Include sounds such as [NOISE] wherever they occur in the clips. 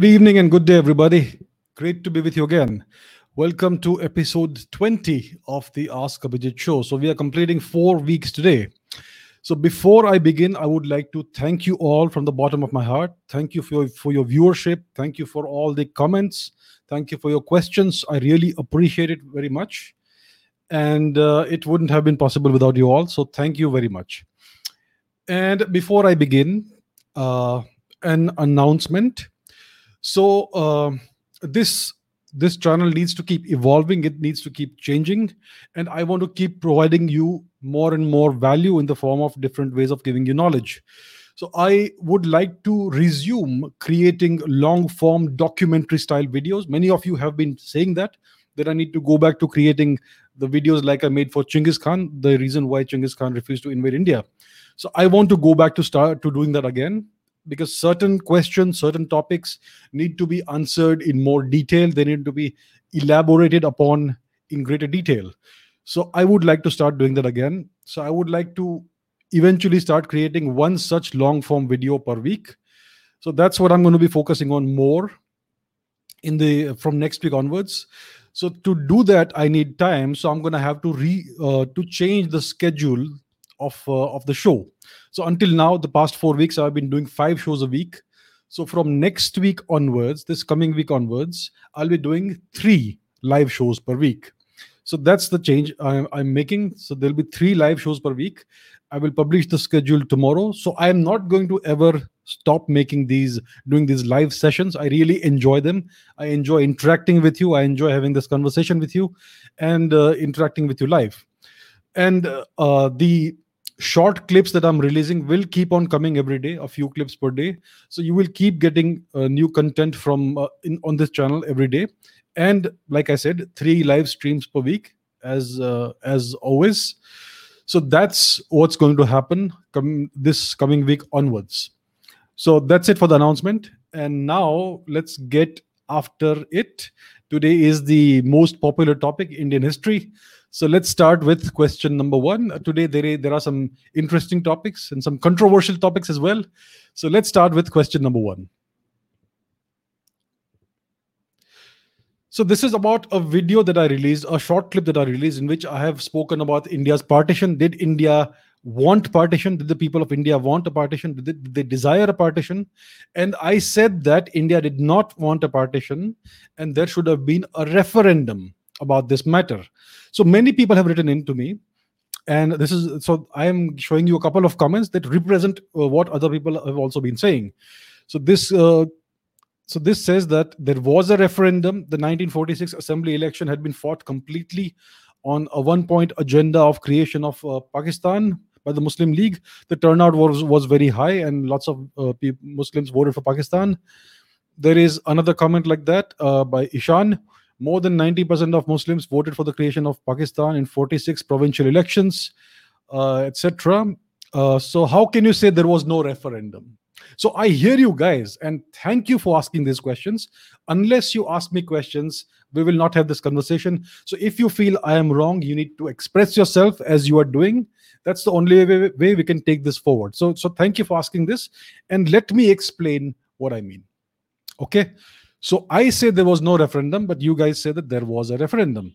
Good evening and good day, everybody. Great to be with you again. Welcome to episode 20 of the Ask Abhijit show. So, we are completing four weeks today. So, before I begin, I would like to thank you all from the bottom of my heart. Thank you for your, for your viewership. Thank you for all the comments. Thank you for your questions. I really appreciate it very much. And uh, it wouldn't have been possible without you all. So, thank you very much. And before I begin, uh, an announcement so uh, this this channel needs to keep evolving. It needs to keep changing. And i want to keep providing you more and more value in the form of different ways of giving you knowledge. So i would like to resume creating long form documentary style videos. Many of you have been saying that that i need to go back to creating the videos like i made for chinggis khan the reason why chinggis khan refused to invade india. So i want to go back to start to doing that again because certain questions, certain topics need to be answered in more detail. They need to be elaborated upon in greater detail. So I would like to start doing that again. So I would like to eventually start creating one such long form video per week. So that's what I'm going to be focusing on more in the from next week onwards. So to do that, I need time. So I'm going to have to re uh, to change the schedule of uh, of the show. So until now, the past four weeks, I've been doing five shows a week. So from next week onwards, this coming week onwards, I'll be doing three live shows per week. So that's the change I'm, I'm making. So there'll be three live shows per week. I will publish the schedule tomorrow. So I am not going to ever stop making these, doing these live sessions. I really enjoy them. I enjoy interacting with you. I enjoy having this conversation with you and uh, interacting with you live. And uh, the short clips that i'm releasing will keep on coming every day a few clips per day. So you will keep getting uh, new content from uh, in, on this channel every day. And like i said three live streams per week as uh, as always. So that's what's going to happen come this coming week onwards. So that's it for the announcement. And now let's get after it. Today is the most popular topic indian history so let's start with question number one. Uh, today there, there are some interesting topics and some controversial topics as well. So let's start with question number one. So this is about a video that I released, a short clip that I released in which I have spoken about India's partition. Did India want partition? Did the people of India want a partition? Did they, did they, desire a partition? And I said that India did not want a partition and there should have been a referendum about this matter. So many people have written in to me, and this is so I am showing you a couple of comments that represent uh, what other people have also been saying. So this. Uh, so this says that there was a referendum. The 1946 assembly election had been fought completely on a one-point agenda of creation of uh, Pakistan by the Muslim League. The turnout was was very high, and lots of uh, Muslims voted for Pakistan. There is another comment like that uh, by Ishan more than 90% of Muslims voted for the creation of Pakistan in 46 provincial elections, uh, etc. Uh, so, how can you say there was no referendum? So, I hear you guys, and thank you for asking these questions. Unless you ask me questions, we will not have this conversation. So, if you feel I am wrong, you need to express yourself as you are doing. That's the only way, way we can take this forward. So, so thank you for asking this, and let me explain what I mean. Okay. So I say there was no referendum, but you guys say that there was a referendum.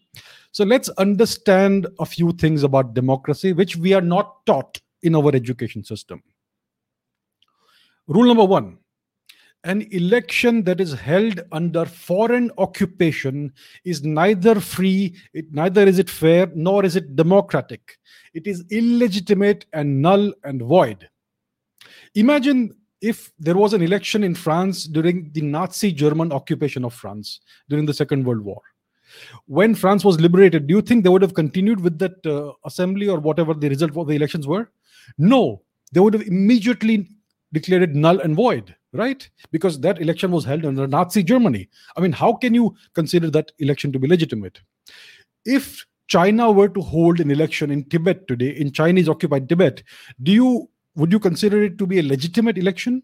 So let's understand a few things about democracy, which we are not taught in our education system. Rule number one an election that is held under foreign occupation is neither free, it, neither is it fair, nor is it democratic. It is illegitimate and null and void. Imagine if there was an election in France during the Nazi German occupation of France during the Second World War. When France was liberated, do you think they would have continued with that uh, assembly or whatever the result of the elections were? No, they would have immediately declared it null and void, right? Because that election was held under Nazi Germany. I mean, how can you consider that election to be legitimate? If China were to hold an election in Tibet today, in Chinese occupied Tibet, do you would you consider it to be a legitimate election?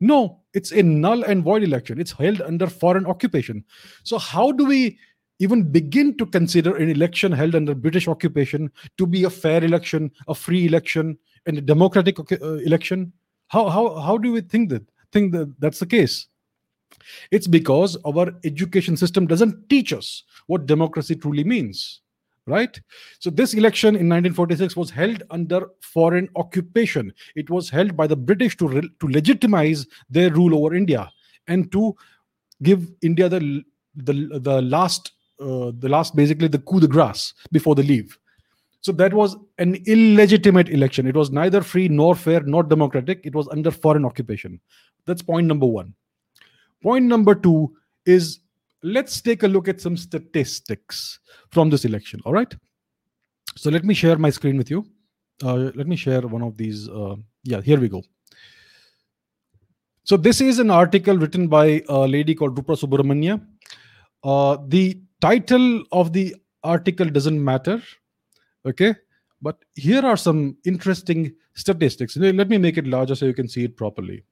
No, it's a null and void election. It's held under foreign occupation. So, how do we even begin to consider an election held under British occupation to be a fair election, a free election, and a democratic uh, election? How, how, how do we think that think that that's the case? It's because our education system doesn't teach us what democracy truly means right? So this election in 1946 was held under foreign occupation. It was held by the british to re- to legitimize their rule over india and to give india the the, the last uh, the last basically the coup de grace before the leave. So that was an illegitimate election. It was neither free nor fair nor democratic. It was under foreign occupation. That's point number 1 point number 2 is let's take a look at some statistics from this election. All right. So let me share my screen with you. Uh, let me share one of these. Uh, yeah, here we go. So this is an article written by a lady called Rupa Subramanya. Uh, the title of the article doesn't matter. Okay. But here are some interesting statistics. Let me make it larger so you can see it properly.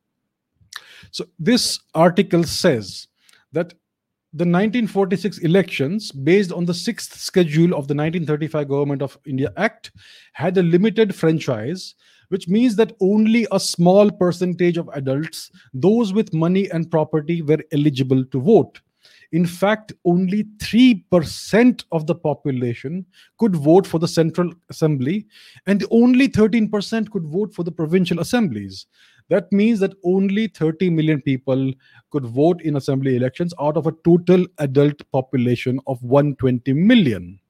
So this article says that the 1946 elections, based on the sixth schedule of the 1935 Government of India Act, had a limited franchise, which means that only a small percentage of adults, those with money and property, were eligible to vote. In fact, only 3% of the population could vote for the Central Assembly, and only 13% could vote for the provincial assemblies. That means that only 30 million people could vote in assembly elections out of a total adult population of 120 million.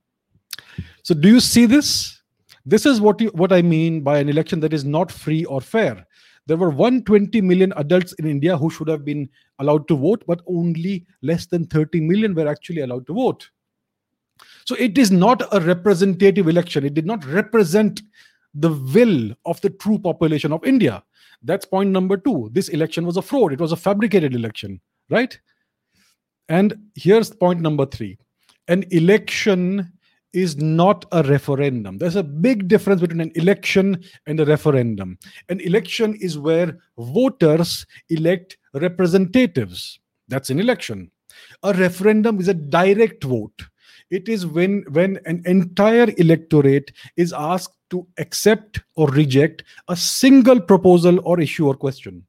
So, do you see this? This is what you, what I mean by an election that is not free or fair. There were 120 million adults in India who should have been allowed to vote, but only less than 30 million were actually allowed to vote. So it is not a representative election. It did not represent the will of the true population of India. That's point number two. This election was a fraud, it was a fabricated election, right? And here's point number three an election is not a referendum. There's a big difference between an election and a referendum. An election is where voters elect representatives. That's an election. A referendum is a direct vote. It is when when an entire electorate is asked to accept or reject a single proposal or issue or question.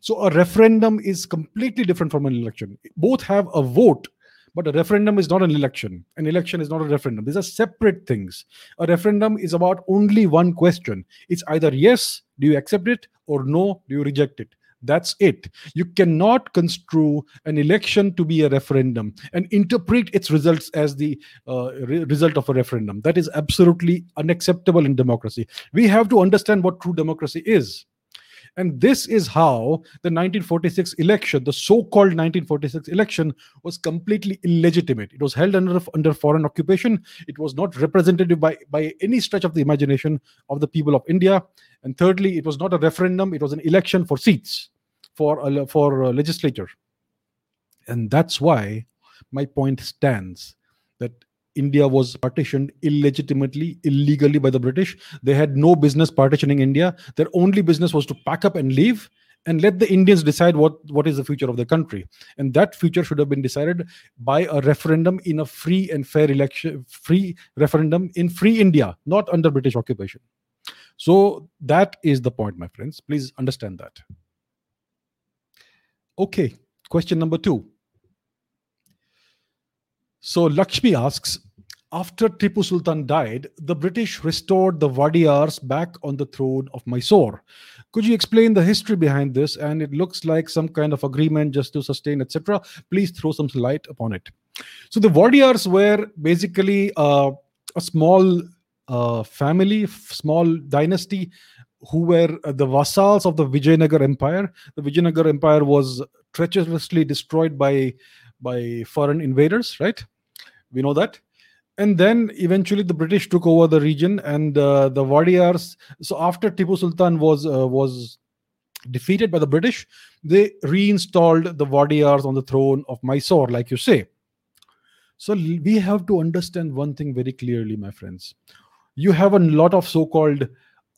So a referendum is completely different from an election. Both have a vote, but a referendum is not an election. An election is not a referendum. These are separate things. A referendum is about only one question. It's either yes, do you accept it, or no, do you reject it. That's it. You cannot construe an election to be a referendum and interpret its results as the uh, re- result of a referendum. That is absolutely unacceptable in democracy. We have to understand what true democracy is. And this is how the 1946 election, the so called 1946 election, was completely illegitimate. It was held under, under foreign occupation. It was not representative by, by any stretch of the imagination of the people of India. And thirdly, it was not a referendum, it was an election for seats for a, for a legislature and that's why my point stands that India was partitioned illegitimately, illegally by the British. They had no business partitioning India. Their only business was to pack up and leave and let the Indians decide what, what is the future of the country. And that future should have been decided by a referendum in a free and fair election, free referendum in free India, not under British occupation. So that is the point, my friends. Please understand that. Okay, question number two. So Lakshmi asks, after Tipu Sultan died, the British restored the Wadiyars back on the throne of Mysore. Could you explain the history behind this? And it looks like some kind of agreement just to sustain, etc. Please throw some light upon it. So the Wadiyars were basically uh, a small uh, family, small dynasty who were uh, the vassals of the Vijayanagar Empire. The Vijayanagar Empire was treacherously destroyed by by foreign invaders, right? We know that. And then eventually the British took over the region, and uh, the Wadiyars. So after Tipu Sultan was uh, was defeated by the British, they reinstalled the Wadiyars on the throne of Mysore, like you say. So we have to understand one thing very clearly, my friends. You have a lot of so-called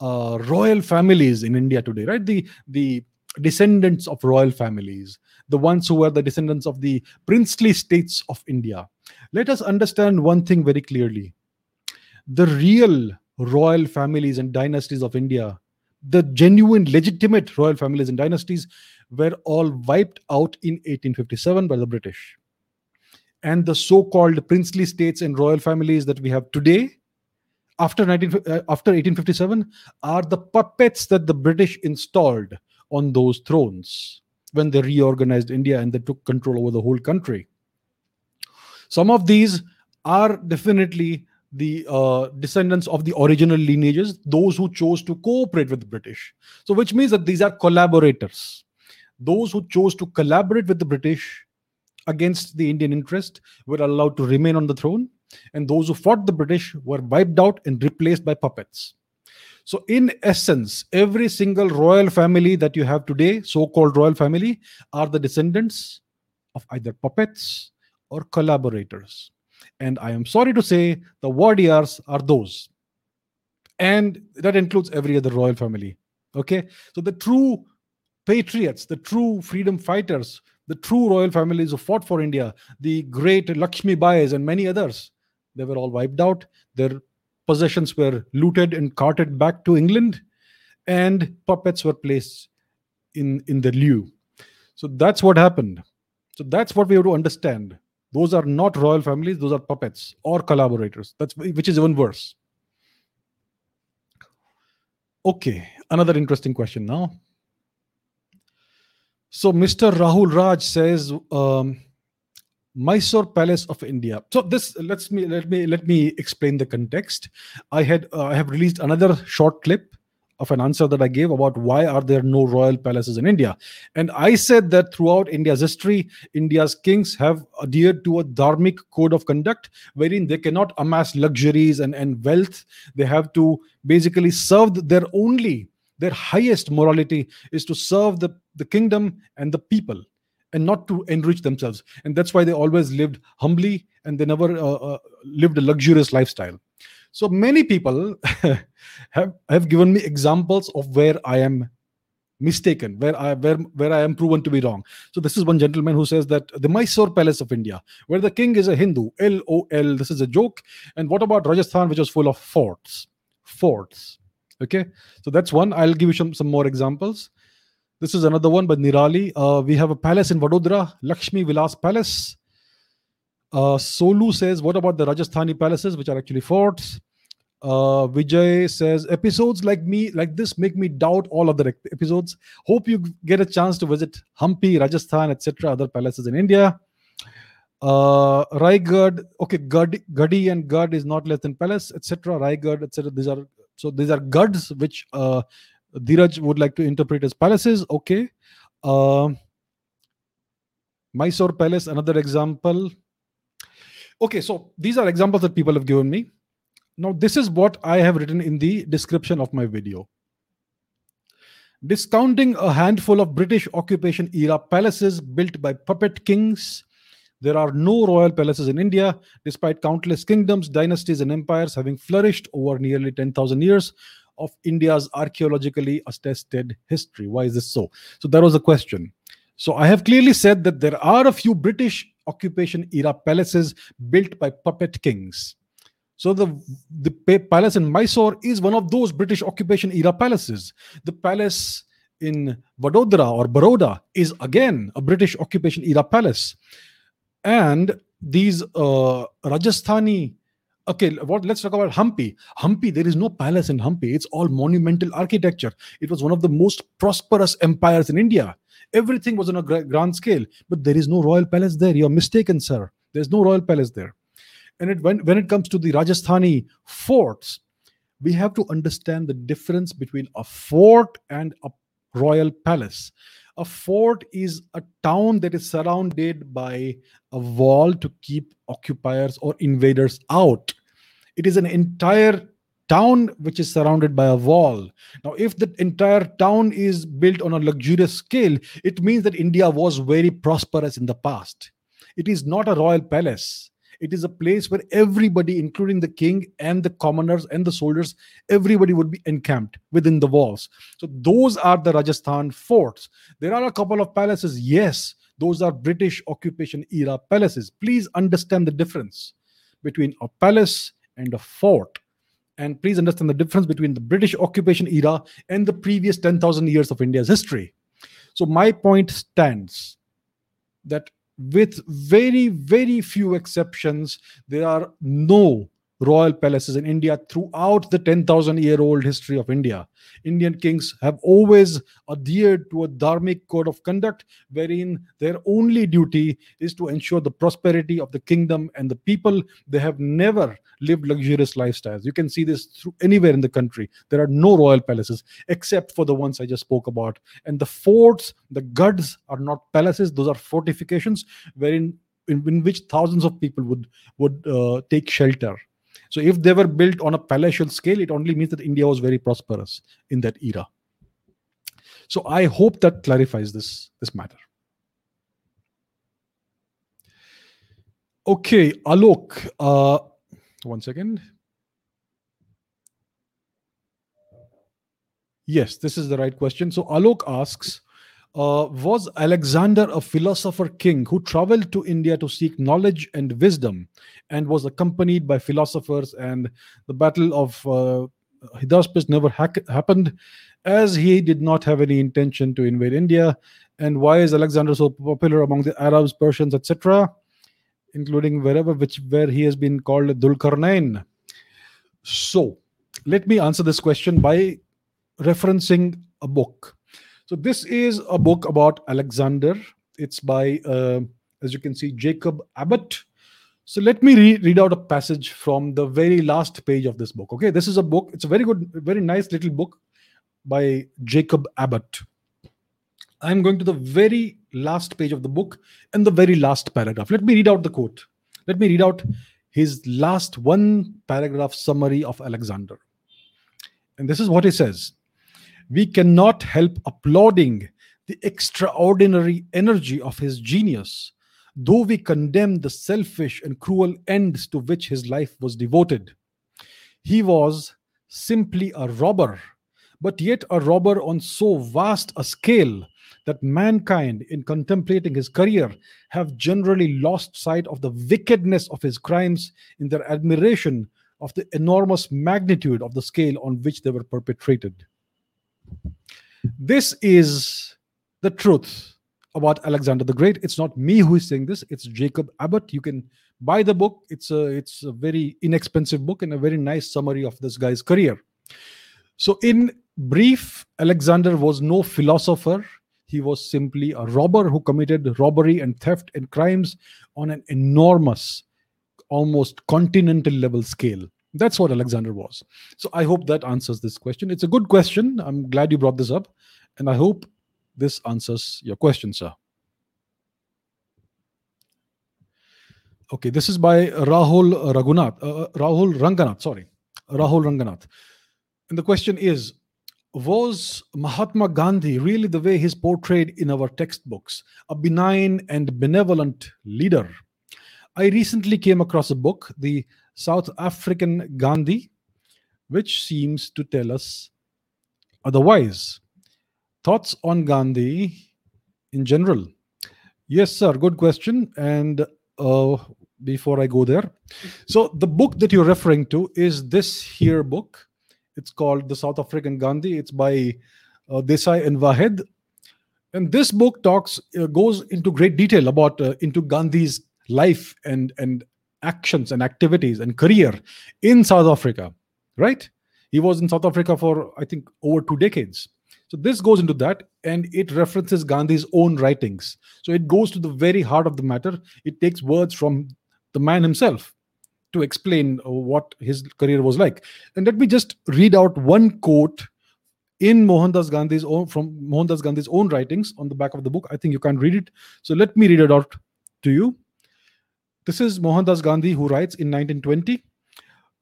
uh, royal families in India today, right? The the descendants of royal families, the ones who were the descendants of the princely states of India. Let us understand one thing very clearly. The real royal families and dynasties of India, the genuine, legitimate royal families and dynasties, were all wiped out in 1857 by the British. And the so called princely states and royal families that we have today after 19, uh, after 1857 are the puppets that the British installed on those thrones when they reorganized India and they took control over the whole country. Some of these are definitely the uh, descendants of the original lineages, those who chose to cooperate with the British. So, which means that these are collaborators. Those who chose to collaborate with the British against the Indian interest were allowed to remain on the throne and those who fought the British were wiped out and replaced by puppets. So, in essence, every single royal family that you have today, so called royal family, are the descendants of either puppets or collaborators. And I am sorry to say, the Wadiyars are those. And that includes every other royal family. Okay. So, the true patriots, the true freedom fighters, the true royal families who fought for India, the great Lakshmi Bais and many others, they were all wiped out. Their possessions were looted and carted back to England, and puppets were placed in, in the lieu. So that's what happened. So that's what we have to understand. Those are not royal families, those are puppets or collaborators. That's which is even worse. Okay, another interesting question now. So Mr. Rahul Raj says, um, Mysore Palace of India. So this let's me let me let me explain the context. I had uh, I have released another short clip of an answer that I gave about why are there no royal palaces in India, and I said that throughout India's history, India's kings have adhered to a dharmic code of conduct wherein they cannot amass luxuries and and wealth. They have to basically serve their only their highest morality is to serve the the kingdom and the people and not to enrich themselves. And that's why they always lived humbly and they never uh, uh, lived a luxurious lifestyle. So many people [LAUGHS] have, have given me examples of where I am mistaken, where I where where I am proven to be wrong. So this is one gentleman who says that the Mysore Palace of India, where the king is a Hindu, L O L. This is a joke. And what about Rajasthan, which is full of forts? Forts. Okay, so that's one. I'll give you some some more examples. This is another one by Nirali. Uh, we have a palace in Vadodara, Lakshmi Vilas Palace. Uh, Solu says, What about the Rajasthani palaces, which are actually forts? Uh, Vijay says, Episodes like me, like this, make me doubt all other episodes. Hope you get a chance to visit Hampi, Rajasthan, etc., other palaces in India. Uh, Raigad, okay, Gad, Gadi and Gad is not less than palace, etc. Raigad, etc. These are so these are Gads, which uh, Dheeraj would like to interpret as palaces. Okay. Uh, Mysore Palace, another example. Okay, so these are examples that people have given me. Now, this is what I have written in the description of my video. Discounting a handful of British occupation era palaces built by puppet kings, there are no royal palaces in India, despite countless kingdoms, dynasties, and empires having flourished over nearly 10,000 years of India's archaeologically attested history. Why is this so? So that was the question. So I have clearly said that there are a few British occupation era palaces built by puppet kings. So the the palace in Mysore is one of those British occupation era palaces. The palace in Vadodara or Baroda is again a British occupation era palace. And these uh, Rajasthani okay what let's talk about hampi hampi there is no palace in hampi it's all monumental architecture. It was one of the most prosperous empires in india. Everything was on a grand scale but there is no royal palace there. You're mistaken sir. There's no royal palace there. And it, when, when it comes to the rajasthani forts we have to understand the difference between a fort and a royal palace a fort is a town that is surrounded by a wall to keep occupiers or invaders out. It is an entire town which is surrounded by a wall. Now, if the entire town is built on a luxurious scale, it means that India was very prosperous in the past. It is not a royal palace. It is a place where everybody, including the king and the commoners and the soldiers, everybody would be encamped within the walls. So those are the Rajasthan forts. There are a couple of palaces, yes, those are British occupation era palaces. Please understand the difference between a palace and a fort. And please understand the difference between the British occupation era and the previous 10,000 years of India's history. So, my point stands that with very, very few exceptions, there are no royal palaces in India throughout the 10,000 year old history of India. Indian kings have always adhered to a dharmic code of conduct wherein their only duty is to ensure the prosperity of the kingdom and the people. They have never lived luxurious lifestyles. You can see this through anywhere in the country. There are no royal palaces except for the ones I just spoke about. And the forts, the gads are not palaces, those are fortifications wherein in, in which thousands of people would would uh, take shelter so if they were built on a palatial scale, it only means that India was very prosperous in that era. So I hope that clarifies this, this matter. Okay, Alok, uh, one second. Yes, this is the right question. So Alok asks, uh, was Alexander a philosopher king who traveled to India to seek knowledge and wisdom and was accompanied by philosophers? And the Battle of uh, never ha- happened as he did not have any intention to invade India. And why is Alexander so popular among the Arabs, Persians, etc., including wherever which where he has been called Dulkarnain? So, let me answer this question by referencing a book so this is a book about Alexander. It's by, uh, as you can see, Jacob Abbott. So let me re- read out a passage from the very last page of this book. Okay, this is a book. It's a very good, very nice little book by Jacob Abbott. I'm going to the very last page of the book and the very last paragraph. Let me read out the quote. Let me read out his last one paragraph summary of Alexander. And this is what he says we cannot help applauding the extraordinary energy of his genius, though we condemn the selfish and cruel ends to which his life was devoted. He was simply a robber, but yet a robber on so vast a scale that mankind, in contemplating his career, have generally lost sight of the wickedness of his crimes in their admiration of the enormous magnitude of the scale on which they were perpetrated. This is the truth about Alexander the Great. It's not me who is saying this, it's Jacob Abbott. You can buy the book. It's a it's a very inexpensive book and a very nice summary of this guy's career. So in brief, Alexander was no philosopher. He was simply a robber who committed robbery and theft and crimes on an enormous, almost continental level scale. That's what Alexander was. So I hope that answers this question. It's a good question. I'm glad you brought this up. And I hope this answers your question, sir. Okay, this is by Rahul Raghunath, uh, uh, Rahul Ranganath, sorry, Rahul Ranganath. And the question is Was Mahatma Gandhi really the way he's portrayed in our textbooks, a benign and benevolent leader? I recently came across a book, The South African Gandhi, which seems to tell us otherwise. Thoughts on Gandhi in general? Yes, sir. Good question. And uh, before I go there, so the book that you're referring to is this here book. It's called The South African Gandhi. It's by uh, Desai and Vahed. And this book talks uh, goes into great detail about uh, into Gandhi's life and and actions and activities and career in South Africa, right? He was in South Africa for, I think, over two decades. So this goes into that and it references Gandhi's own writings. So it goes to the very heart of the matter. It takes words from the man himself to explain uh, what his career was like. And let me just read out one quote in Mohandas Gandhi's own from Mohandas Gandhi's own writings on the back of the book. I think you can read it. So let me read it out to you. This is Mohandas Gandhi who writes in 1920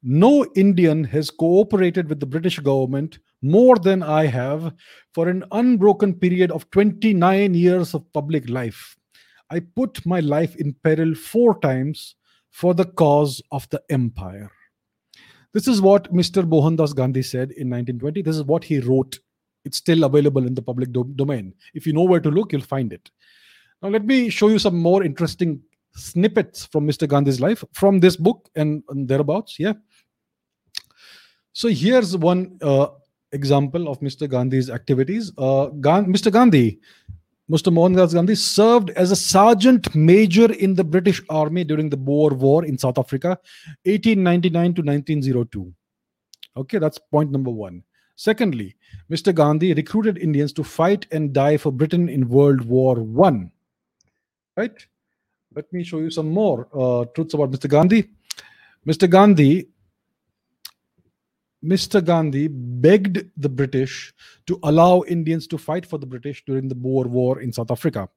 No Indian has cooperated with the British government more than I have for an unbroken period of 29 years of public life. I put my life in peril four times for the cause of the empire. This is what Mr. Mohandas Gandhi said in 1920. This is what he wrote. It's still available in the public do- domain. If you know where to look, you'll find it. Now, let me show you some more interesting snippets from Mr. Gandhi's life from this book and, and thereabouts. Yeah. So here's one uh, example of Mr. Gandhi's activities. Uh, Mr. Gandhi, Mr. Mohandas Gandhi served as a sergeant major in the British Army during the Boer War in South Africa, 1899 to 1902. Okay, that's point number one. Secondly, Mr. Gandhi recruited Indians to fight and die for Britain in World War One. Right? Let me show you some more uh, truths about Mr. Gandhi. Mr. Gandhi Mr. Gandhi begged the British to allow Indians to fight for the British during the Boer War in South Africa.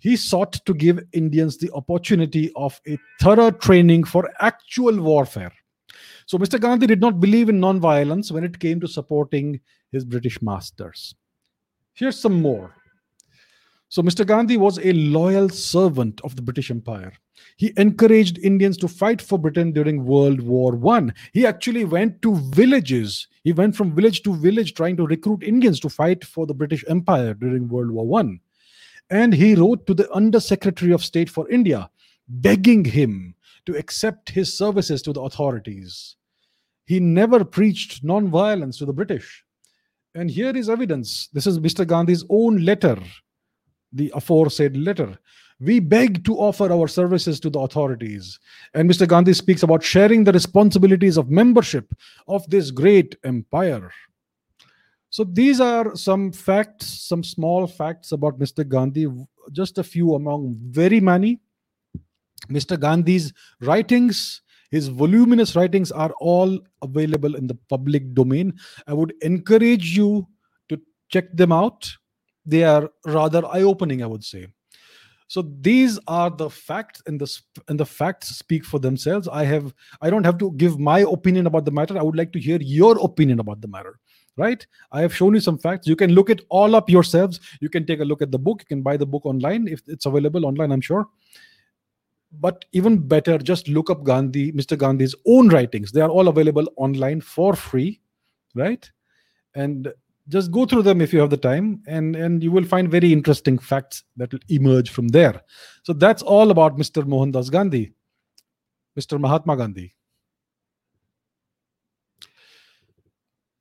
He sought to give Indians the opportunity of a thorough training for actual warfare. So, Mr. Gandhi did not believe in non-violence when it came to supporting his British masters. Here's some more. So, Mr. Gandhi was a loyal servant of the British Empire. He encouraged Indians to fight for Britain during World War One. He actually went to villages. He went from village to village trying to recruit Indians to fight for the British Empire during World War One. And he wrote to the Under Secretary of State for India, begging him to accept his services to the authorities. He never preached non-violence to the British. And here is evidence. This is Mr. Gandhi's own letter the aforesaid letter. We beg to offer our services to the authorities. And Mr. Gandhi speaks about sharing the responsibilities of membership of this great empire. So these are some facts, some small facts about Mr. Gandhi, just a few among very many. Mr. Gandhi's writings, his voluminous writings are all available in the public domain. I would encourage you to check them out they are rather eye-opening i would say. So these are the facts and the and the facts speak for themselves. I have i don't have to give my opinion about the matter. I would like to hear your opinion about the matter right? I have shown you some facts. You can look it all up yourselves. You can take a look at the book. You can buy the book online if it's available online i'm sure. But even better just look up gandhi mr gandhi's own writings. They are all available online for free right? And just go through them if you have the time and and you will find very interesting facts that will emerge from there. So that's all about mr mohandas gandhi mr mahatma gandhi.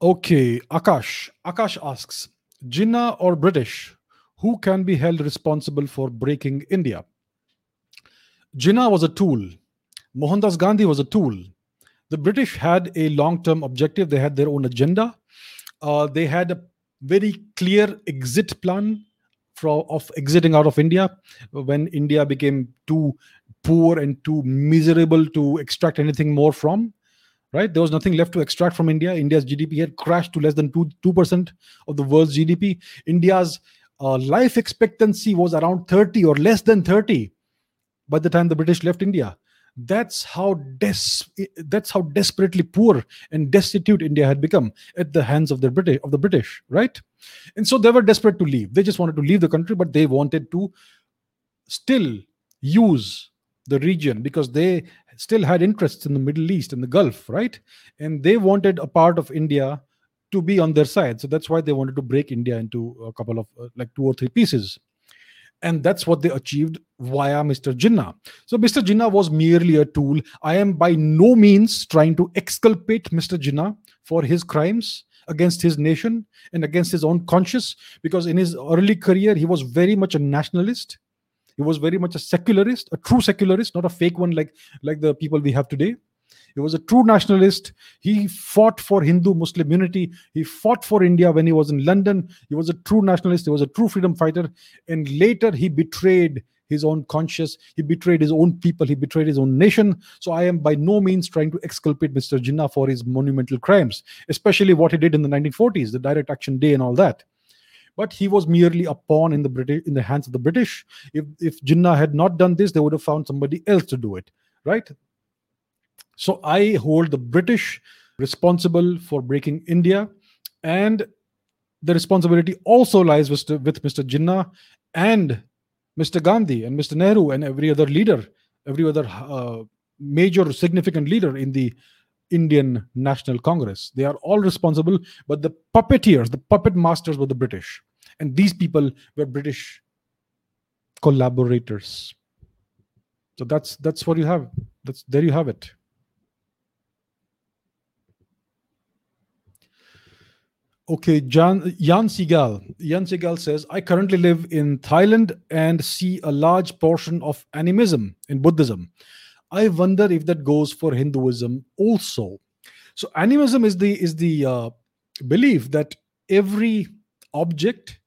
Okay akash. Akash asks jinnah or british who can be held responsible for breaking india? Jinnah was a tool. Mohandas gandhi was a tool. The british had a long term objective. They had their own agenda uh, they had a very clear exit plan of exiting out of India when India became too poor and too miserable to extract anything more from. Right, there was nothing left to extract from India. India's GDP had crashed to less than two two percent of the world's GDP. India's uh, life expectancy was around 30 or less than 30 by the time the British left India that's how des- that's how desperately poor and destitute India had become at the hands of the British of the British, right? And so they were desperate to leave. They just wanted to leave the country, but they wanted to still use the region because they still had interests in the Middle East and the Gulf, right? And they wanted a part of India to be on their side. So that's why they wanted to break India into a couple of uh, like two or three pieces and that's what they achieved via Mr. Jinnah. So Mr. Jinnah was merely a tool. I am by no means trying to exculpate Mr. Jinnah for his crimes against his nation and against his own conscience, because in his early career he was very much a nationalist. He was very much a secularist, a true secularist, not a fake one like like the people we have today. He was a true nationalist. He fought for Hindu Muslim unity. He fought for India when he was in London. He was a true nationalist. He was a true freedom fighter. And later he betrayed his own conscience. He betrayed his own people. He betrayed his own nation. So I am by no means trying to exculpate Mr. Jinnah for his monumental crimes, especially what he did in the 1940s, the Direct Action Day and all that. But he was merely a pawn in the British in the hands of the British. If if Jinnah had not done this, they would have found somebody else to do it, right? So I hold the British responsible for breaking India, and the responsibility also lies with, with Mr. Jinnah and Mr. Gandhi and Mr. Nehru and every other leader, every other uh, major significant leader in the Indian National Congress. They are all responsible, but the puppeteers, the puppet masters were the British. And these people were British collaborators. So that's that's what you have. That's there you have it. Okay, Jan, Jan Sigal. Jan Sigal says, I currently live in Thailand and see a large portion of animism in Buddhism. I wonder if that goes for Hinduism also. So animism is the is the uh, belief that every object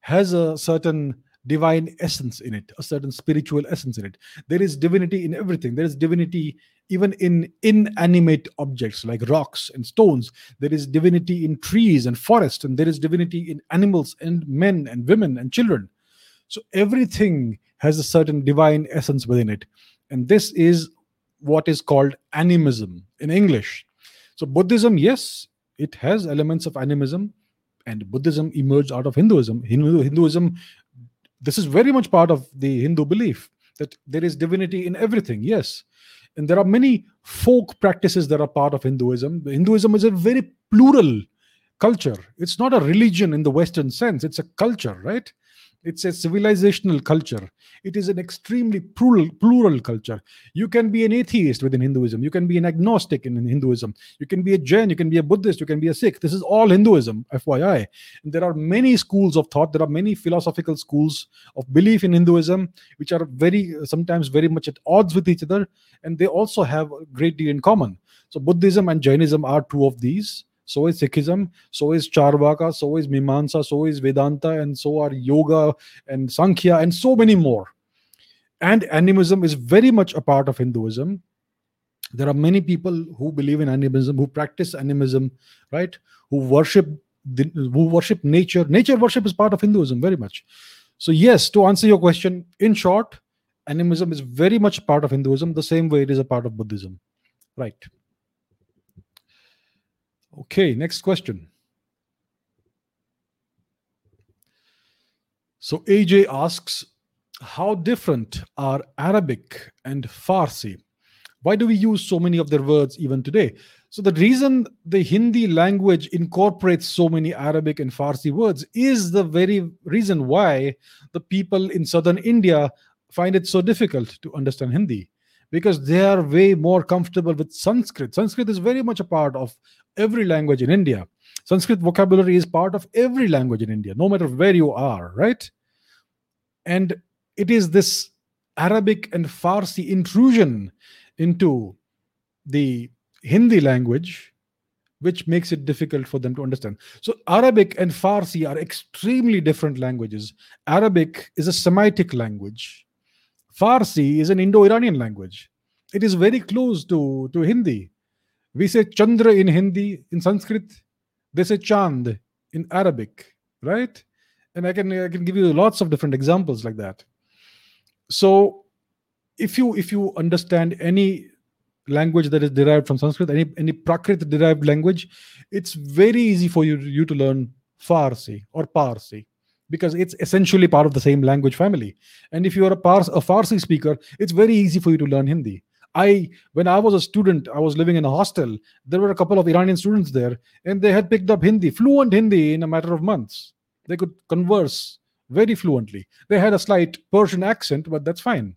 has a certain divine essence in it, a certain spiritual essence in it. There is divinity in everything. There is divinity even in inanimate objects like rocks and stones. There is divinity in trees and forests, and there is divinity in animals and men and women and children. So everything has a certain divine essence within it. And this is what is called animism in English. So Buddhism, yes, it has elements of animism, and Buddhism emerged out of Hinduism. Hindu, Hinduism this is very much part of the Hindu belief that there is divinity in everything, yes. And there are many folk practices that are part of Hinduism. Hinduism is a very plural culture. It's not a religion in the Western sense, it's a culture, right? It's a civilizational culture. It is an extremely plural, plural culture. You can be an atheist within Hinduism. You can be an agnostic in Hinduism. You can be a Jain. You can be a Buddhist. You can be a Sikh. This is all Hinduism, FYI. And there are many schools of thought. There are many philosophical schools of belief in Hinduism, which are very, sometimes very much at odds with each other. And they also have a great deal in common. So Buddhism and Jainism are two of these so is Sikhism, so is Charvaka, so is Mimamsa, so is Vedanta, and so are Yoga and Sankhya, and so many more. And animism is very much a part of Hinduism. There are many people who believe in animism, who practice animism, right? Who worship the, who worship nature. Nature worship is part of Hinduism very much. So yes, to answer your question, in short, animism is very much part of Hinduism, the same way it is a part of Buddhism. Right. Okay, next question. So AJ asks, how different are Arabic and Farsi? Why do we use so many of their words even today? So the reason the Hindi language incorporates so many Arabic and Farsi words is the very reason why the people in southern India find it so difficult to understand Hindi because they are way more comfortable with Sanskrit. Sanskrit is very much a part of every language in India. Sanskrit vocabulary is part of every language in India, no matter where you are, right? And it is this Arabic and Farsi intrusion into the Hindi language which makes it difficult for them to understand. So, Arabic and Farsi are extremely different languages. Arabic is a Semitic language, Farsi is an Indo Iranian language. It is very close to, to Hindi. We say Chandra in Hindi, in Sanskrit, they say Chand in Arabic, right? And I can I can give you lots of different examples like that. So if you if you understand any language that is derived from Sanskrit, any any Prakrit derived language, it's very easy for you, you to learn Farsi or Parsi because it's essentially part of the same language family. And if you're a, Pars- a Farsi speaker, it's very easy for you to learn Hindi. I, when I was a student, I was living in a hostel. There were a couple of Iranian students there, and they had picked up Hindi, fluent Hindi, in a matter of months. They could converse very fluently. They had a slight Persian accent, but that's fine.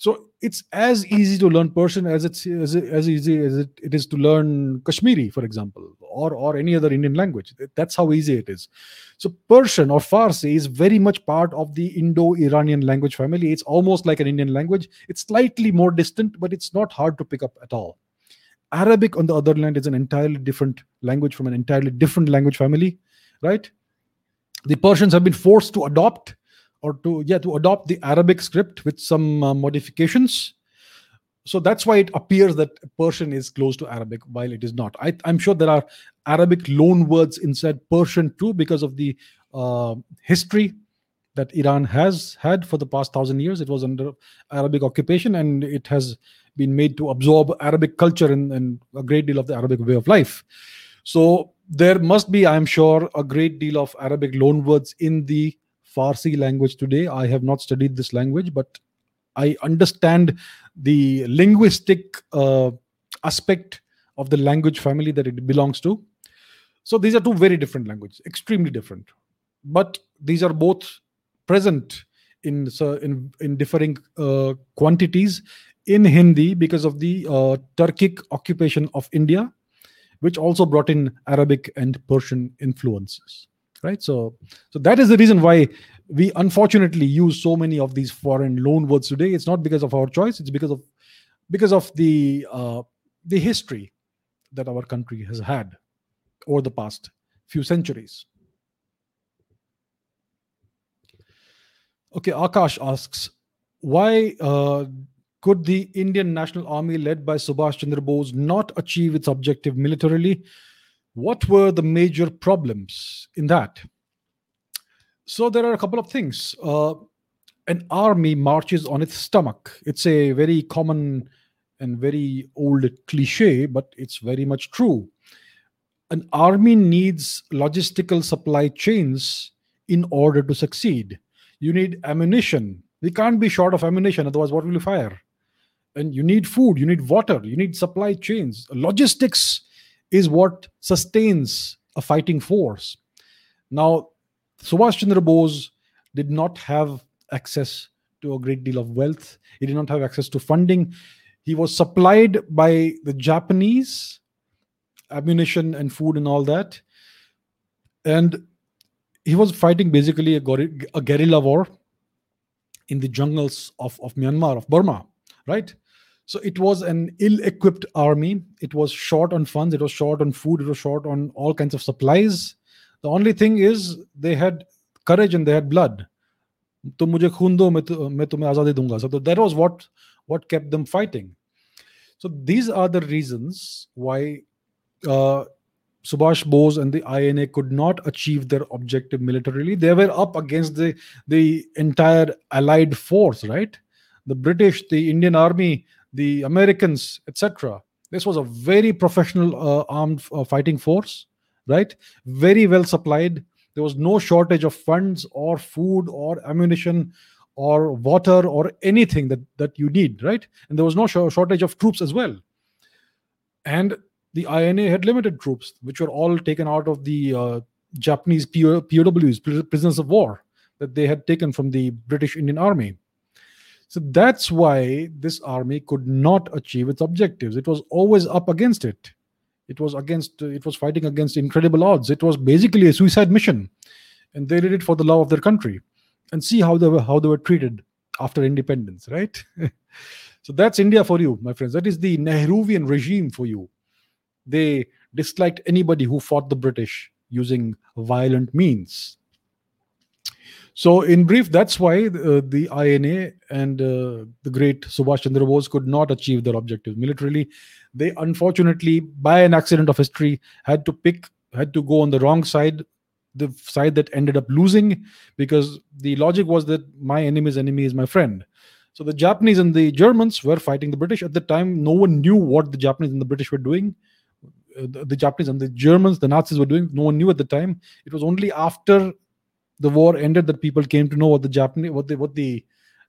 So it's as easy to learn Persian as it's as, as easy as it, it is to learn Kashmiri, for example, or or any other Indian language. That's how easy it is. So Persian or Farsi is very much part of the Indo-Iranian language family. It's almost like an Indian language. It's slightly more distant, but it's not hard to pick up at all. Arabic, on the other hand, is an entirely different language from an entirely different language family, right? The Persians have been forced to adopt or to yeah to adopt the arabic script with some uh, modifications. So that's why it appears that persian is close to arabic while it is not. I, am sure there are arabic loan words inside persian too because of the uh, history that iran has had for the past thousand years. It was under arabic occupation and it has been made to absorb arabic culture and, and a great deal of the arabic way of life. So there must be i'm sure a great deal of arabic loan words in the Farsi language today. I have not studied this language, but I understand the linguistic uh, aspect of the language family that it belongs to. So these are two very different languages, extremely different. But these are both present in in, in differing uh, quantities in Hindi because of the uh, Turkic occupation of India, which also brought in Arabic and Persian influences right? So so that is the reason why we unfortunately use so many of these foreign loan words today. It's not because of our choice. It's because of because of the uh, the history that our country has had over the past few centuries. Okay akash asks why uh, could the indian national army led by subhash chandra bose not achieve its objective militarily what were the major problems in that? So there are a couple of things. Uh, an army marches on its stomach. It's a very common and very old cliche, but it's very much true. An army needs logistical supply chains in order to succeed. You need ammunition. We can't be short of ammunition, otherwise, what will you fire? And you need food, you need water, you need supply chains. Logistics is what sustains a fighting force. Now, Subhash Chandra Bose did not have access to a great deal of wealth. He did not have access to funding. He was supplied by the Japanese ammunition and food and all that. And he was fighting basically a, a guerrilla war in the jungles of, of Myanmar, of Burma, right? So it was an ill equipped army. It was short on funds, it was short on food, it was short on all kinds of supplies. The only thing is they had courage and they had blood. So that was what what kept them fighting. So these are the reasons why uh, Subhash Bose and the INA could not achieve their objective militarily. They were up against the the entire Allied force, right? The British, the Indian Army, the Americans, etc. This was a very professional uh, armed uh, fighting force, right? Very well supplied. There was no shortage of funds or food or ammunition or water or anything that, that you need, right? And there was no sh- shortage of troops as well. And the INA had limited troops, which were all taken out of the uh, Japanese POWs, prisoners of war, that they had taken from the British Indian Army. So that's why this army could not achieve its objectives. It was always up against it. It was against. It was fighting against incredible odds. It was basically a suicide mission, and they did it for the love of their country. And see how they were how they were treated after independence, right? [LAUGHS] so that's India for you, my friends. That is the Nehruvian regime for you. They disliked anybody who fought the British using violent means. So, in brief, that's why uh, the INA and uh, the great Subhash Chandra Bose could not achieve their objectives militarily. They unfortunately, by an accident of history, had to pick, had to go on the wrong side, the side that ended up losing, because the logic was that my enemy's enemy is my friend. So the Japanese and the Germans were fighting the British at the time. No one knew what the Japanese and the British were doing. Uh, the, the Japanese and the Germans, the Nazis were doing. No one knew at the time. It was only after the war ended that people came to know what the Japanese, what the what the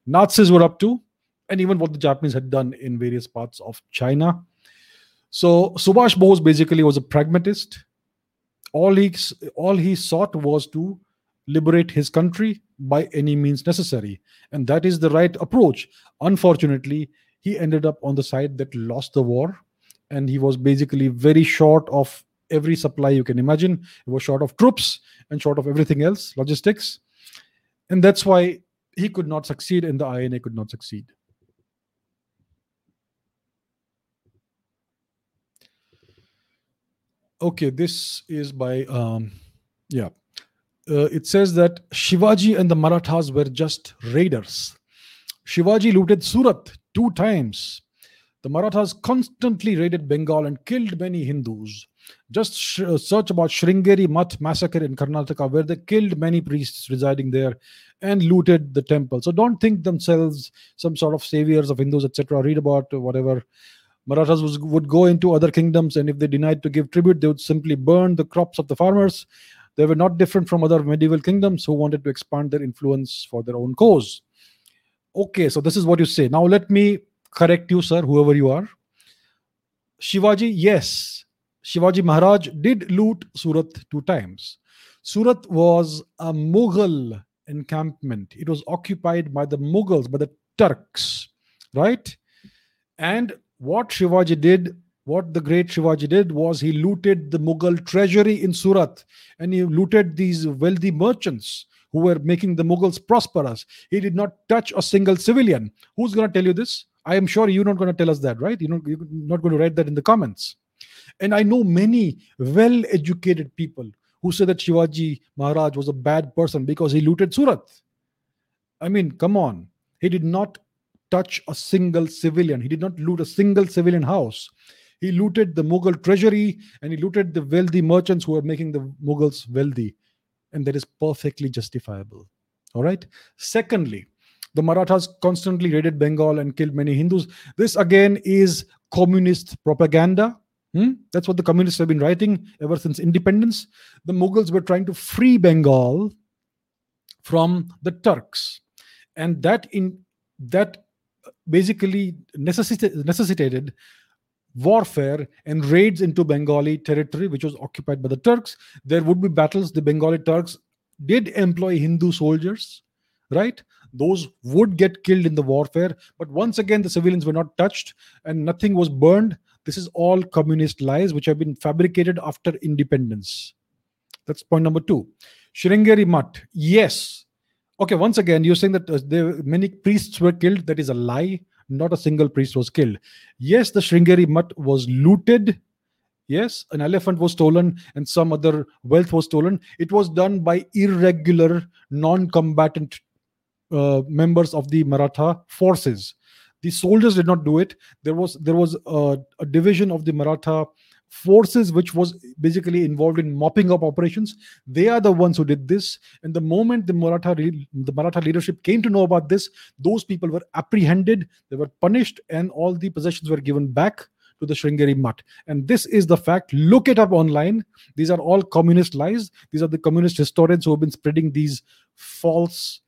Nazis were up to, and even what the Japanese had done in various parts of China. So Subhash Bose basically was a pragmatist. All he all he sought was to liberate his country by any means necessary. And that is the right approach. Unfortunately, he ended up on the side that lost the war. And he was basically very short of every supply you can imagine. He was short of troops and short of everything else, logistics. And that's why he could not succeed and the INA could not succeed. Okay, this is by, um, yeah. Uh, it says that Shivaji and the Marathas were just raiders. Shivaji looted Surat two times. The Marathas constantly raided Bengal and killed many Hindus. Just sh- uh, search about Sringeri Math massacre in Karnataka, where they killed many priests residing there and looted the temple. So don't think themselves some sort of saviors of Hindus, etc. Read about whatever. Marathas was, would go into other kingdoms, and if they denied to give tribute, they would simply burn the crops of the farmers. They were not different from other medieval kingdoms who wanted to expand their influence for their own cause. Okay, so this is what you say. Now let me correct you, sir, whoever you are. Shivaji, yes, Shivaji Maharaj did loot Surat two times. Surat was a Mughal encampment. It was occupied by the Mughals, by the Turks, right? And what Shivaji did, what the great Shivaji did, was he looted the Mughal treasury in Surat and he looted these wealthy merchants who were making the Mughals prosperous. He did not touch a single civilian. Who's going to tell you this? I am sure you're not going to tell us that, right? You're not, you're not going to write that in the comments. And I know many well educated people who say that Shivaji Maharaj was a bad person because he looted Surat. I mean, come on. He did not touch a single civilian, he did not loot a single civilian house. He looted the Mughal treasury and he looted the wealthy merchants who were making the Mughals wealthy. And that is perfectly justifiable. All right. Secondly, the Marathas constantly raided Bengal and killed many Hindus. This again is communist propaganda. Hmm? That's what the communists have been writing ever since independence. The Mughals were trying to free Bengal from the Turks, and that in that basically necessitated, necessitated warfare and raids into Bengali territory, which was occupied by the Turks. There would be battles. The Bengali Turks did employ Hindu soldiers, right? Those would get killed in the warfare. But once again, the civilians were not touched and nothing was burned. This is all communist lies which have been fabricated after independence. That's point number two. Sringeri Mutt. Yes. Okay, once again, you're saying that uh, there many priests were killed. That is a lie. Not a single priest was killed. Yes, the Sringeri Mutt was looted. Yes, an elephant was stolen and some other wealth was stolen. It was done by irregular, non combatant uh, members of the Maratha forces. The soldiers did not do it. There was there was a, a division of the Maratha forces which was basically involved in mopping up operations they are the ones who did this and the moment the maratha the maratha leadership came to know about this those people were apprehended they were punished and all the possessions were given back to the Sringeri Math. And this is the fact. Look it up online. These are all communist lies. These are the communist historians who have been spreading these false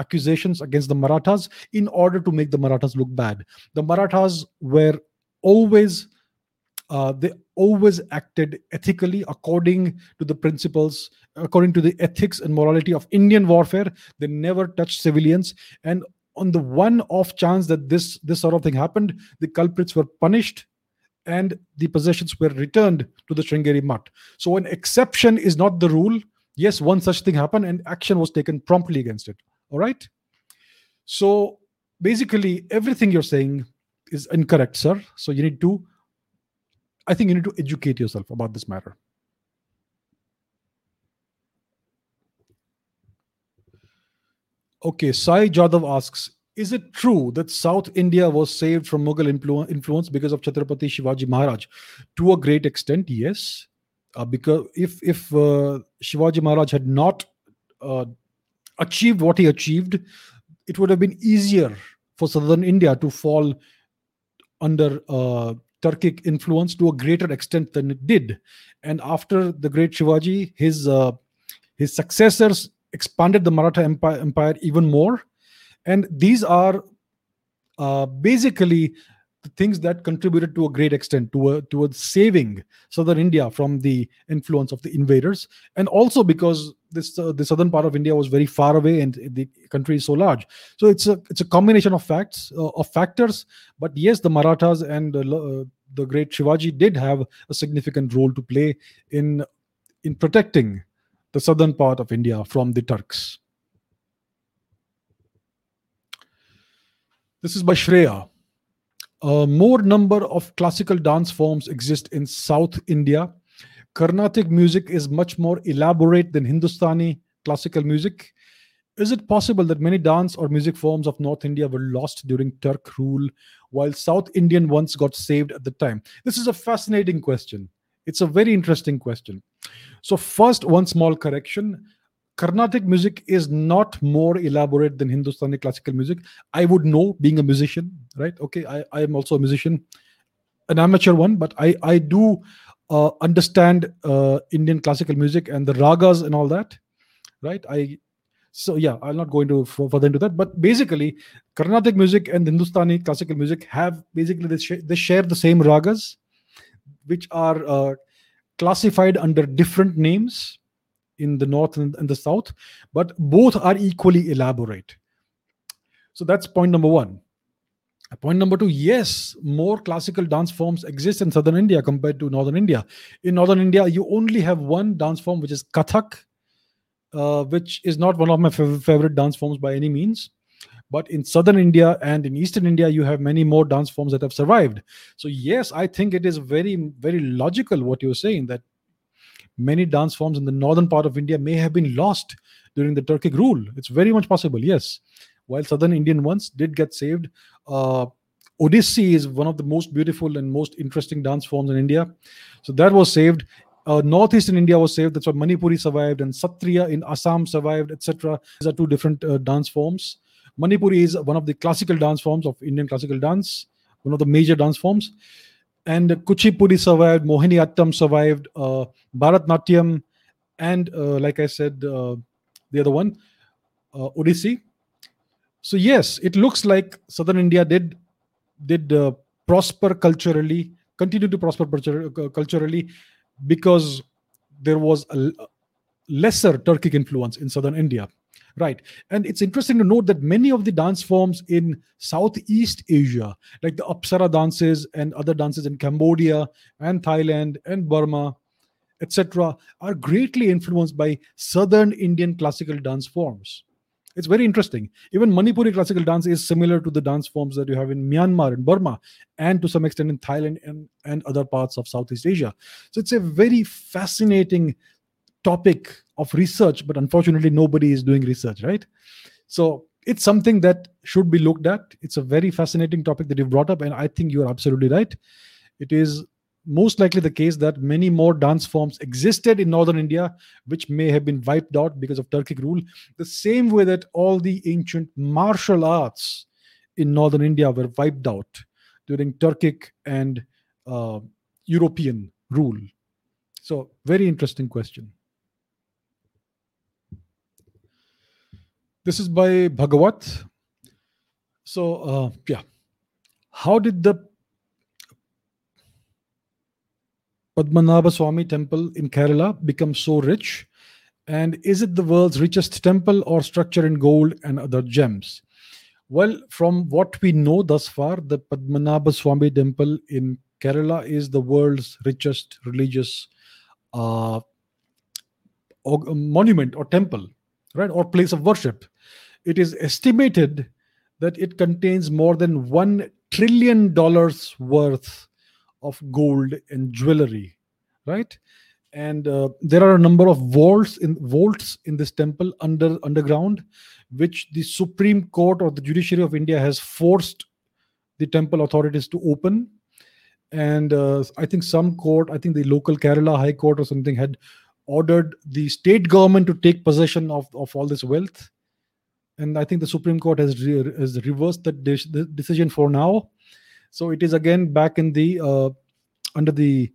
accusations against the Marathas in order to make the Marathas look bad. The Marathas were always uh, they always acted ethically according to the principles according to the ethics and morality of indian warfare they never touched civilians and on the one off chance that this this sort of thing happened the culprits were punished and the possessions were returned to the Sringeri Math. So an exception is not the rule. Yes, one such thing happened and action was taken promptly against it. All right. So basically, everything you're saying is incorrect, sir. So you need to, I think you need to educate yourself about this matter. Okay, Sai Jadhav asks Is it true that South India was saved from Mughal influ- influence because of Chhatrapati Shivaji Maharaj? To a great extent, yes. Uh, because if if uh, Shivaji Maharaj had not uh, achieved what he achieved, it would have been easier for southern India to fall under uh, Turkic influence to a greater extent than it did. And after the great Shivaji, his uh, his successors expanded the Maratha empire, empire even more. And these are uh, basically the things that contributed to a great extent to towards saving southern India from the influence of the invaders, and also because this uh, the southern part of India was very far away, and the country is so large. So it's a it's a combination of facts uh, of factors. But yes, the Marathas and uh, the great Shivaji did have a significant role to play in in protecting the southern part of India from the Turks. This is by Shreya. A more number of classical dance forms exist in South India. Carnatic music is much more elaborate than Hindustani classical music. Is it possible that many dance or music forms of North India were lost during Turk rule, while South Indian ones got saved at the time? This is a fascinating question. It's a very interesting question. So, first, one small correction. Carnatic music is not more elaborate than Hindustani classical music. I would know being a musician, right? Okay, I, I am also a musician, an amateur one, but I, I do uh, understand uh, Indian classical music and the ragas and all that, right? I so yeah, I'll not go into further into that. But basically, Carnatic music and Hindustani classical music have basically they, sh- they share the same ragas, which are uh, classified under different names in the north and, and the south, but both are equally elaborate. So that's point number one. Point number two, yes, more classical dance forms exist in southern India compared to northern India. In northern India, you only have one dance form, which is Kathak, uh, which is not one of my favorite dance forms by any means. But in southern India and in eastern India, you have many more dance forms that have survived. So, yes, I think it is very, very logical what you're saying that many dance forms in the northern part of India may have been lost during the Turkic rule. It's very much possible, yes. While southern Indian ones did get saved, uh, Odissi is one of the most beautiful and most interesting dance forms in India. So that was saved uh, northeastern India was saved. That's why Manipuri survived, and Sattriya in Assam survived, etc. These are two different uh, dance forms. Manipuri is one of the classical dance forms of Indian classical dance, one of the major dance forms. And Kuchipudi survived, Mohini Mohiniyattam survived, uh, Bharatnatyam, and uh, like I said, uh, the other one, uh, Odissi. So yes, it looks like southern India did did uh, prosper culturally, continue to prosper culturally because there was a lesser Turkic influence in southern India. Right. And it's interesting to note that many of the dance forms in Southeast Asia, like the Apsara dances and other dances in Cambodia and Thailand and Burma, etc., are greatly influenced by southern Indian classical dance forms. It's very interesting. Even Manipuri classical dance is similar to the dance forms that you have in Myanmar and Burma, and to some extent in Thailand and, and other parts of Southeast Asia. So it's a very fascinating topic of research, but unfortunately, nobody is doing research, right? So it's something that should be looked at. It's a very fascinating topic that you've brought up, and I think you're absolutely right. It is most likely the case that many more dance forms existed in northern India, which may have been wiped out because of Turkic rule. The same way that all the ancient martial arts in northern India were wiped out during Turkic and uh, European rule. So, very interesting question. This is by Bhagavat. So, uh, yeah. How did the Padmanabha Swami temple in Kerala become so rich? And is it the world's richest temple or structure in gold and other gems? Well, from what we know thus far, the Padmanabha Swami temple in Kerala is the world's richest religious uh, monument or temple, right, or place of worship. It is estimated that it contains more than one trillion dollars worth of gold and jewelry, right? And uh, there are a number of vaults in vaults in this temple under underground, which the Supreme Court or the Judiciary of India has forced the temple authorities to open. And uh, I think some court, I think the local Kerala High Court or something, had ordered the state government to take possession of, of all this wealth. And I think the Supreme Court has, re- has reversed that de- decision for now so it is again back in the uh, under the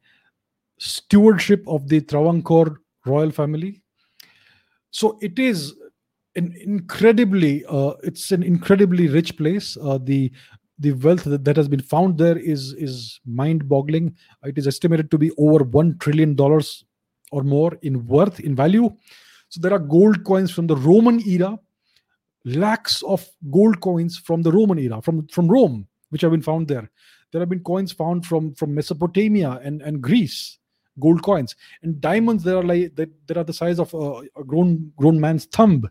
stewardship of the Travancore royal family. So it is an incredibly uh, it's an incredibly rich place. Uh, the the wealth that, that has been found there is is mind boggling. It is estimated to be over one trillion dollars or more in worth in value. So there are gold coins from the Roman era, lakhs of gold coins from the Roman era, from, from Rome, which have been found there. There have been coins found from, from Mesopotamia and, and Greece, gold coins. And diamonds, there are like that, that are the size of a, a grown grown man's thumb,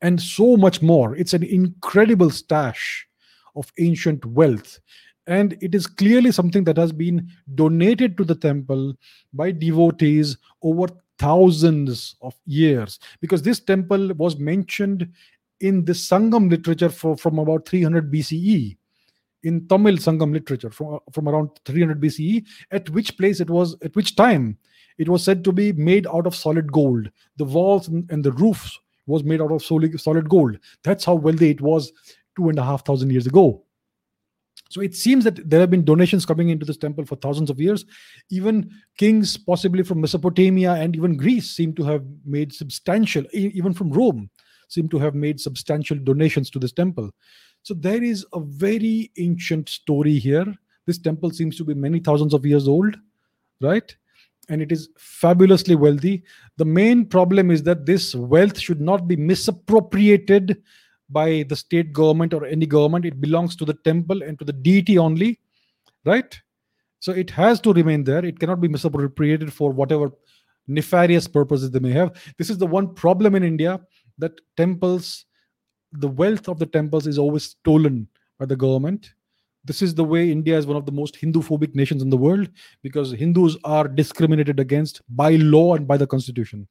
and so much more. It's an incredible stash of ancient wealth and it is clearly something that has been donated to the temple by devotees over thousands of years because this temple was mentioned in the sangam literature for, from about 300 bce in tamil sangam literature from, uh, from around 300 bce at which place it was at which time it was said to be made out of solid gold the walls and the roofs was made out of solid, solid gold that's how wealthy it was two and a half thousand years ago so it seems that there have been donations coming into this temple for thousands of years. Even kings, possibly from Mesopotamia and even Greece, seem to have made substantial, even from Rome, seem to have made substantial donations to this temple. So there is a very ancient story here. This temple seems to be many thousands of years old, right? And it is fabulously wealthy. The main problem is that this wealth should not be misappropriated by the state government or any government. It belongs to the temple and to the deity only, right? So it has to remain there. It cannot be misappropriated for whatever nefarious purposes they may have. This is the one problem in India that temples, the wealth of the temples is always stolen by the government. This is the way India is one of the most Hindu phobic nations in the world because Hindus are discriminated against by law and by the constitution.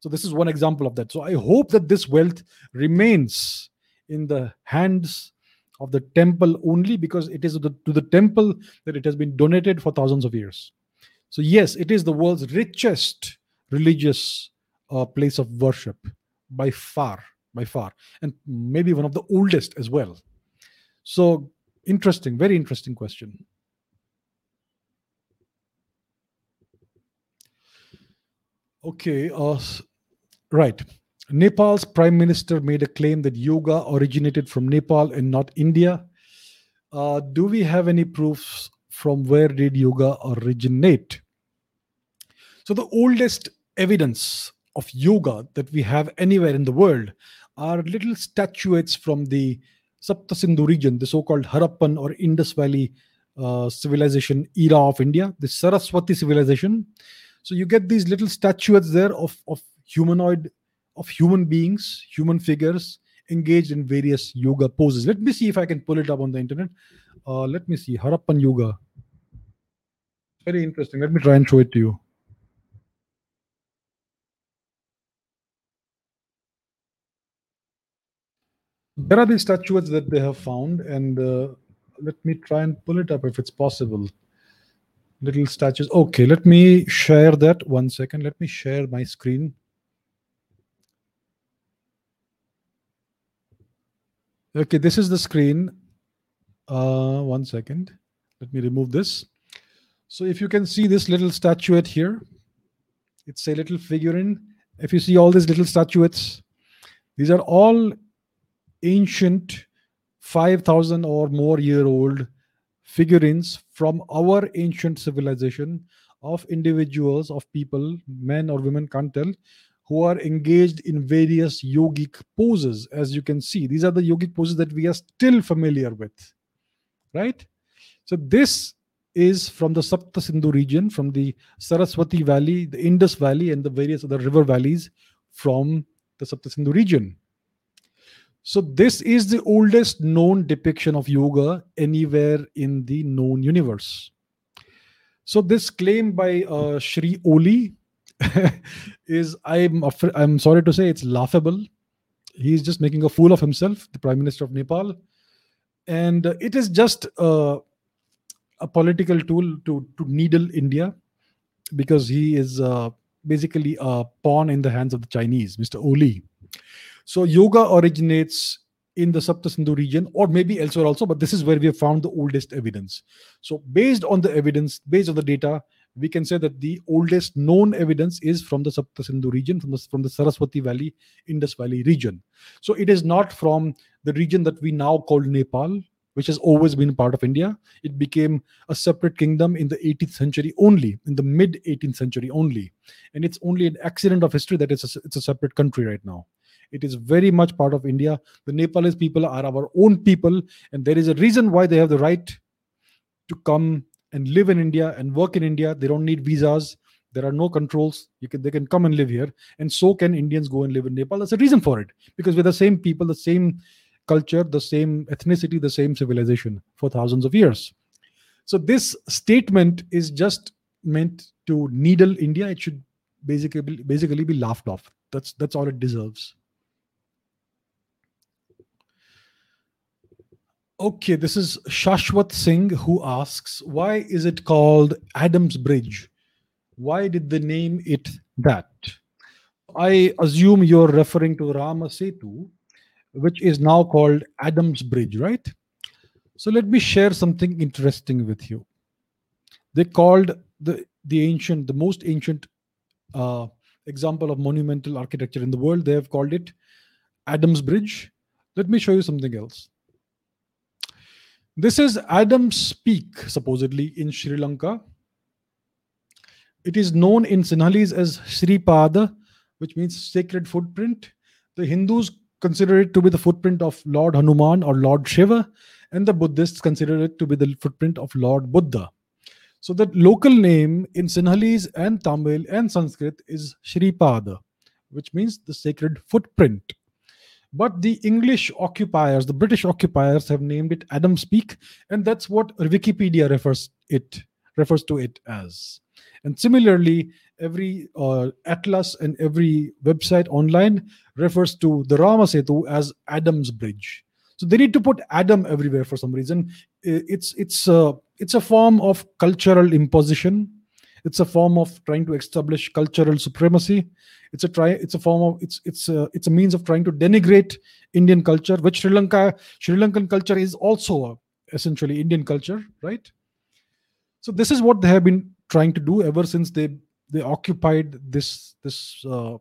So this is one example of that. So I hope that this wealth remains in the hands of the temple only because it is to the temple that it has been donated for thousands of years. So yes, it is the world's richest religious uh, place of worship by far, by far, and maybe one of the oldest as well. So interesting, very interesting question. Okay, uh, Right. Nepal's prime minister made a claim that yoga originated from Nepal and not India. Uh, do we have any proofs from where did yoga originate? So the oldest evidence of yoga that we have anywhere in the world are little statuettes from the Sapta Sindhu region, the so-called Harappan or Indus Valley uh, civilization era of India, the Saraswati civilization. So you get these little statuettes there of, of humanoid of human beings, human figures engaged in various yoga poses. Let me see if I can pull it up on the internet. Uh, let me see Harappan yoga. Very interesting. Let me try and show it to you. There are these statuettes that they have found, and uh, let me try and pull it up if it's possible. Little statues. Okay, let me share that. One second. Let me share my screen. Okay, this is the screen. Uh, one second. Let me remove this. So if you can see this little statuette here, it's a little figurine. If you see all these little statuettes, these are all ancient 5,000 or more year old figurines from our ancient civilization of individuals, of people, men or women, can't tell, who are engaged in various yogic poses as you can see. These are the yogic poses that we are still familiar with right? So this is from the sapta sindhu region from the saraswati valley the indus valley and the various other river valleys from the sapta sindhu region so this is the oldest known depiction of yoga anywhere in the known universe so this claim by uh, Sri Oli [LAUGHS] is I'm I'm sorry to say it's laughable. He's just making a fool of himself, the Prime Minister of Nepal, and uh, it is just uh, a political tool to to needle India because he is uh, basically a pawn in the hands of the Chinese, Mr. Oli. So yoga originates in the Sapta Sindhu region or maybe elsewhere also, but this is where we have found the oldest evidence. So based on the evidence, based on the data, we can say that the oldest known evidence is from the Sapta Sindhu region, from the, from the Saraswati Valley, Indus Valley region. So it is not from the region that we now call Nepal. which has always been part of India. It became a separate kingdom in the 18th century only, in the mid 18th century only. And it's only an accident of history that it's a, it's a separate country right now. It is very much part of India. The Nepalese people are our own people, and there is a reason why they have the right to come and live in India and work in India. They don't need visas. There are no controls. You can they can come and live here, and so can Indians go and live in Nepal. There's a reason for it because we're the same people, the same culture, the same ethnicity, the same civilization for thousands of years. So this statement is just meant to needle India. It should basically basically be laughed off. That's that's all it deserves. Okay, this is Shashwat Singh who asks, why is it called Adams Bridge? Why did they name it that? I assume you're referring to Rama Setu, which is now called Adams Bridge, right? So let me share something interesting with you. They called the the ancient, the most ancient uh, example of monumental architecture in the world. They have called it Adams Bridge. Let me show you something else. This is Adams Peak, supposedly in Sri Lanka. It is known in Sinhalese as Sri Pada, which means sacred footprint. The Hindus consider it to be the footprint of Lord Hanuman or Lord Shiva, and the Buddhists consider it to be the footprint of Lord Buddha. So the local name in Sinhalese and Tamil and Sanskrit is Sri Pada, which means the sacred footprint. But the English occupiers, the British occupiers, have named it Adams Peak, and that's what Wikipedia refers it refers to it as. And similarly, every uh, atlas and every website online refers to the Rama Setu as Adams Bridge. So they need to put Adam everywhere for some reason. It's it's a it's a form of cultural imposition. It's a form of trying to establish cultural supremacy. It's a try it's a form of it's it's a, it's a means of trying to denigrate indian culture which sri lanka sri lankan culture is also a, essentially indian culture right? So this is what they have been trying to do ever since they they occupied this this uh,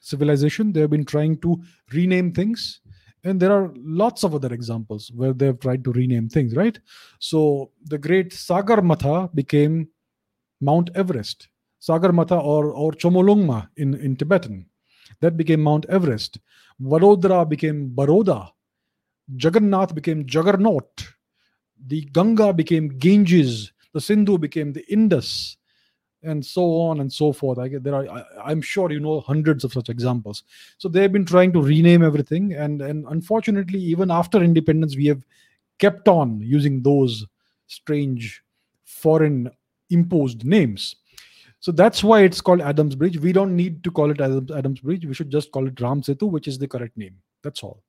civilization. They have been trying to rename things. And there are lots of other examples where they have tried to rename things right? So the great sagarmatha became mount everest Sagarmatha or, or Chomolungma in, in Tibetan. That became Mount Everest. Vadodara became Baroda. Jagannath became Juggernaut. The Ganga became Ganges. The Sindhu became the Indus. And so on and so forth. I get there are I, I'm sure you know hundreds of such examples. So they've been trying to rename everything, and and unfortunately, even after independence, we have kept on using those strange foreign imposed names. So that's why it's called Adams Bridge. We don't need to call it Adams, Bridge. We should just call it Ram Setu, which is the correct name. That's all.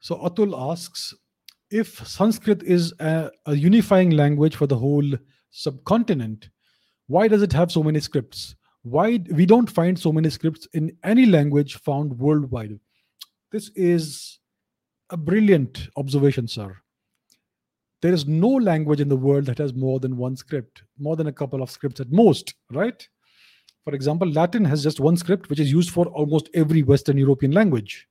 So Atul asks if Sanskrit is a, a, unifying language for the whole subcontinent, why does it have so many scripts? Why we don't find so many scripts in any language found worldwide? This is a brilliant observation, sir there is no language in the world that has more than one script, more than a couple of scripts at most, right? For example, Latin has just one script, which is used for almost every Western European language.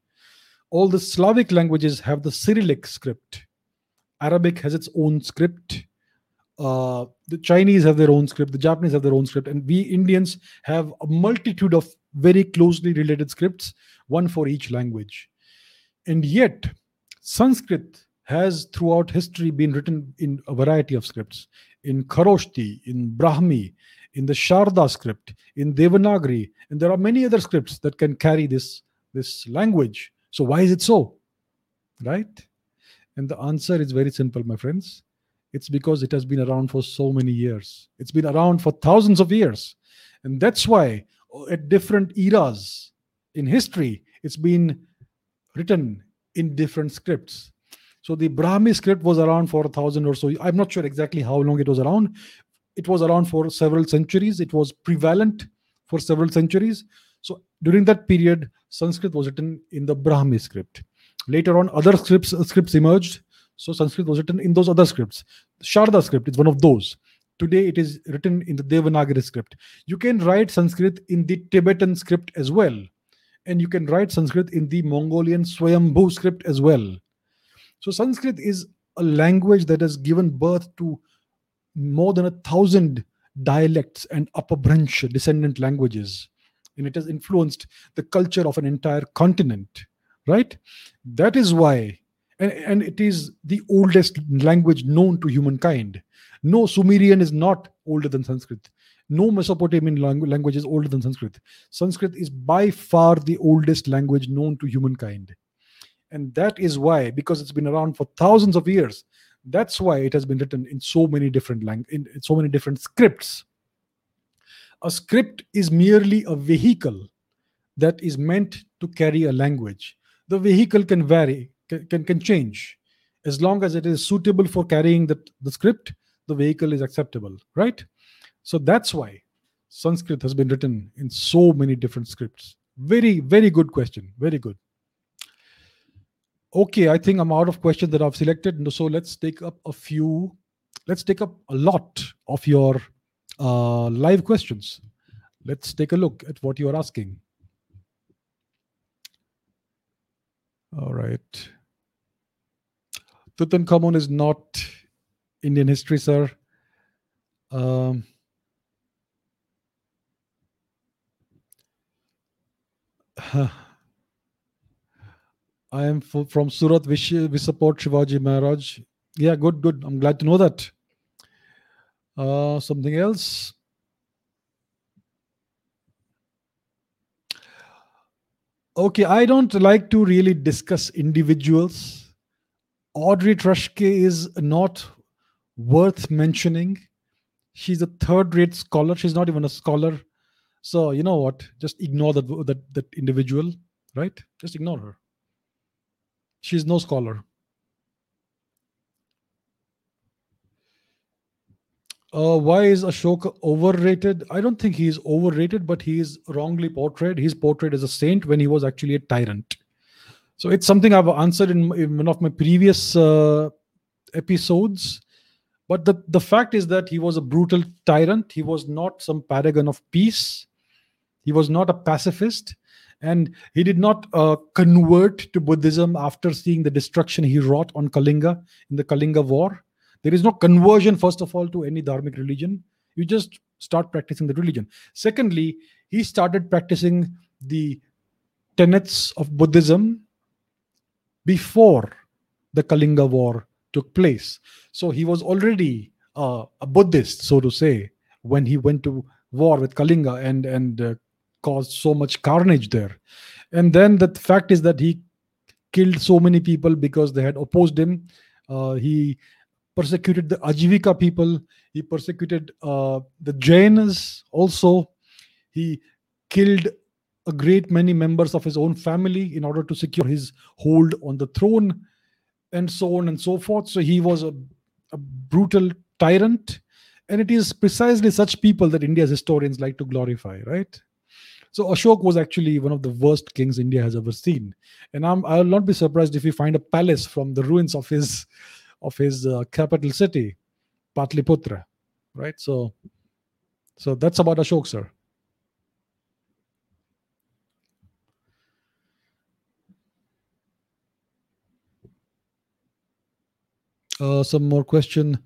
All the Slavic languages have the Cyrillic script. Arabic has its own script. Uh, the Chinese have their own script. The Japanese have their own script. And we Indians have a multitude of very closely related scripts, one for each language. And yet, Sanskrit has throughout history been written in a variety of scripts in Kharoshti, in Brahmi, in the Sharda script, in Devanagari, and there are many other scripts that can carry this, this language. So, why is it so? Right? And the answer is very simple, my friends. It's because it has been around for so many years. It's been around for thousands of years. And that's why, oh, at different eras in history, it's been written in different scripts. So the Brahmi script was around for a thousand or so. I'm not sure exactly how long it was around. It was around for several centuries. It was prevalent for several centuries. So during that period, Sanskrit was written in the Brahmi script. Later on, other scripts uh, scripts emerged. So Sanskrit was written in those other scripts. Sharda script is one of those. Today it is written in the Devanagari script. You can write Sanskrit in the Tibetan script as well. and you can write Sanskrit in the Mongolian Swayambhu script as well. So Sanskrit is a language that has given birth to more than a thousand dialects and upper branch descendant languages. And it has influenced the culture of an entire continent, right? That is why, and, and it is the oldest language known to humankind. No, Sumerian is not older than Sanskrit. No Mesopotamian language is older than Sanskrit. Sanskrit is by far the oldest language known to humankind. And that is why, because it's been around for thousands of years, that's why it has been written in so many different lang- in, in so many different scripts. A script is merely a vehicle that is meant to carry a language. The vehicle can vary, can, can, can change. As long as it is suitable for carrying the, the script, the vehicle is acceptable, right? So that's why Sanskrit has been written in so many different scripts. Very, very good question. Very good. Okay, I think I'm out of questions that I've selected. So let's take up a few, let's take up a lot of your uh, live questions. Let's take a look at what you're asking. All right. Tutankhamun is not Indian history, sir. Um, I am from Surat. We, we support Shivaji Maharaj. Yeah, good, good. I'm glad to know that. Uh, something else. Okay, I don't like to really discuss individuals. Audrey Truschke is not worth mentioning. She's a third rate scholar. She's not even a scholar. So you know what? Just ignore that that that individual, right? Just ignore her. She's no scholar. Uh, why is Ashoka overrated? I don't think he's overrated, but he is wrongly portrayed. He's portrayed as a saint when he was actually a tyrant. So it's something I've answered in, in one of my previous uh, episodes. But the, the fact is that he was a brutal tyrant. He was not some paragon of peace. He was not a pacifist, and he did not uh, convert to Buddhism after seeing the destruction he wrought on Kalinga in the Kalinga War. There is no conversion, first of all, to any dharmic religion. You just start practicing the religion. Secondly, he started practicing the tenets of Buddhism before the Kalinga War took place. So he was already uh, a Buddhist, so to say, when he went to war with Kalinga and and uh, caused so much carnage there. And then the fact is that he killed so many people because they had opposed him. Uh, he persecuted the Ajivika people. He persecuted uh, the Jainas also. He killed a great many members of his own family in order to secure his hold on the throne, and so on and so forth. So he was a, a brutal tyrant. And it is precisely such people that India's historians like to glorify, right? So Ashok was actually one of the worst kings India has ever seen, and I'm, I'll not be surprised if we find a palace from the ruins of his of his uh, capital city, Patliputra, right? So, so that's about Ashok, sir. Uh, some more question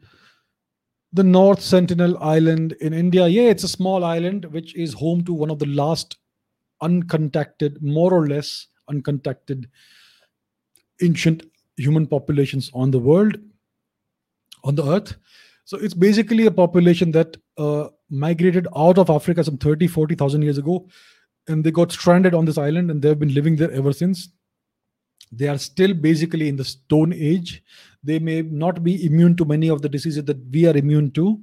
the North Sentinel Island in India. Yeah, it's a small island which is home to one of the last uncontacted, more or less uncontacted ancient human populations on the world, on the earth. So it's basically a population that uh, migrated out of Africa some 30, 40,000 years ago, and they got stranded on this island and they've been living there ever since. They are still basically in the Stone Age. They may not be immune to many of the diseases that we are immune to,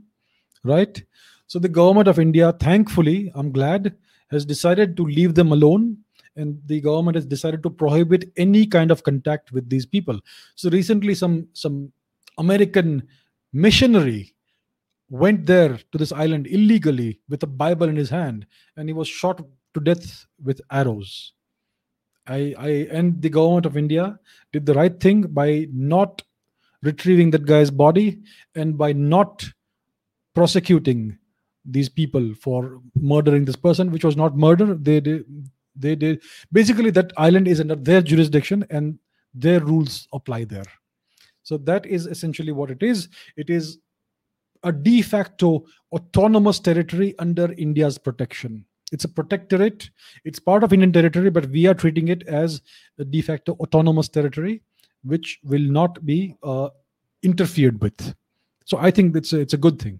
right? So the government of India, thankfully, I'm glad, has decided to leave them alone and the government has decided to prohibit any kind of contact with these people. So recently some some american missionary went there to this island illegally with a bible in his hand and he was shot to death with arrows i i and the government of india did the right thing by not retrieving that guy's body and by not prosecuting these people for murdering this person which was not murder they, did They did basically that island is under their jurisdiction and their rules apply there. So that is essentially what it is. It is a de facto autonomous territory under India's protection. It's a protectorate. It's part of Indian territory, but we are treating it as a de facto autonomous territory, which will not be uh, interfered with. So I think it's a, it's a good thing.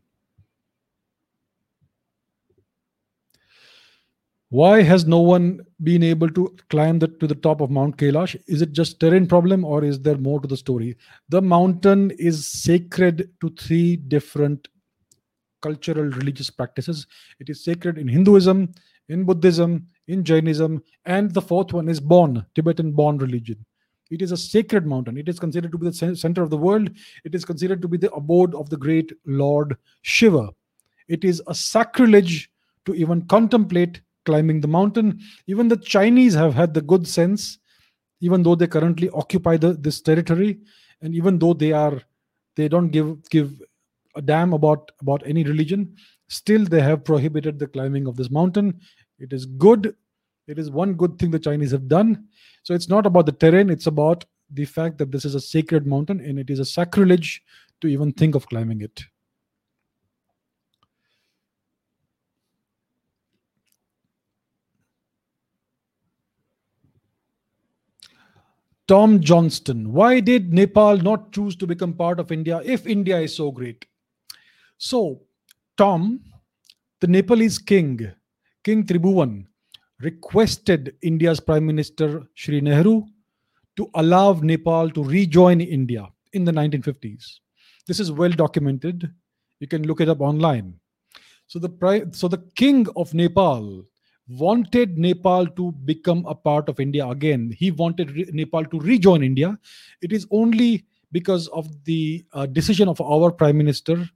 Why has no one been able to climb the, to the top of Mount Kailash? Is it just terrain problem or is there more to the story? The mountain is sacred to three different cultural religious practices. It is sacred in Hinduism, in Buddhism, in Jainism, and the fourth one is Bon, Tibetan Bon religion. It is a sacred mountain. It is considered to be the center of the world. It is considered to be the abode of the great Lord Shiva. It is a sacrilege to even contemplate climbing the mountain. Even the Chinese have had the good sense, even though they currently occupy the, this territory, and even though they are they don't give give a damn about about any religion, still they have prohibited the climbing of this mountain. It is good. It is one good thing the Chinese have done. So it's not about the terrain, it's about the fact that this is a sacred mountain and it is a sacrilege to even think of climbing it. Tom Johnston, why did Nepal not choose to become part of India if India is so great? So, Tom, the Nepalese king, King Tribhuvan, requested India's Prime Minister Sri Nehru to allow Nepal to rejoin India in the 1950s. This is well documented. You can look it up online. So the so the king of Nepal wanted Nepal to become a part of India again. He wanted re- Nepal to rejoin India. It is only because of the uh, decision of our prime minister,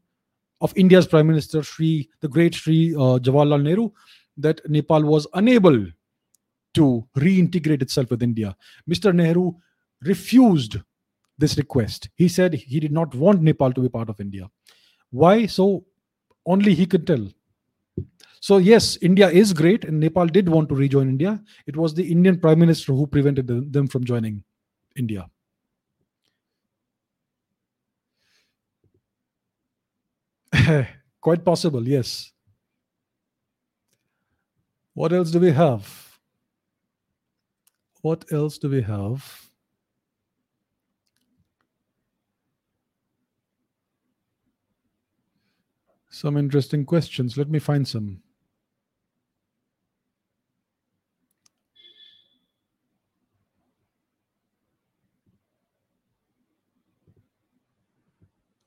of India's prime minister, Sri, the great Sri uh, Jawaharlal Nehru, that Nepal was unable to reintegrate itself with India. Mr. Nehru refused this request. He said he did not want Nepal to be part of India. Why? So only he could tell. So, yes, India is great, and Nepal did want to rejoin India. It was the Indian Prime Minister who prevented them from joining India. [LAUGHS] Quite possible, yes. What else do we have? What else do we have? Some interesting questions. Let me find some.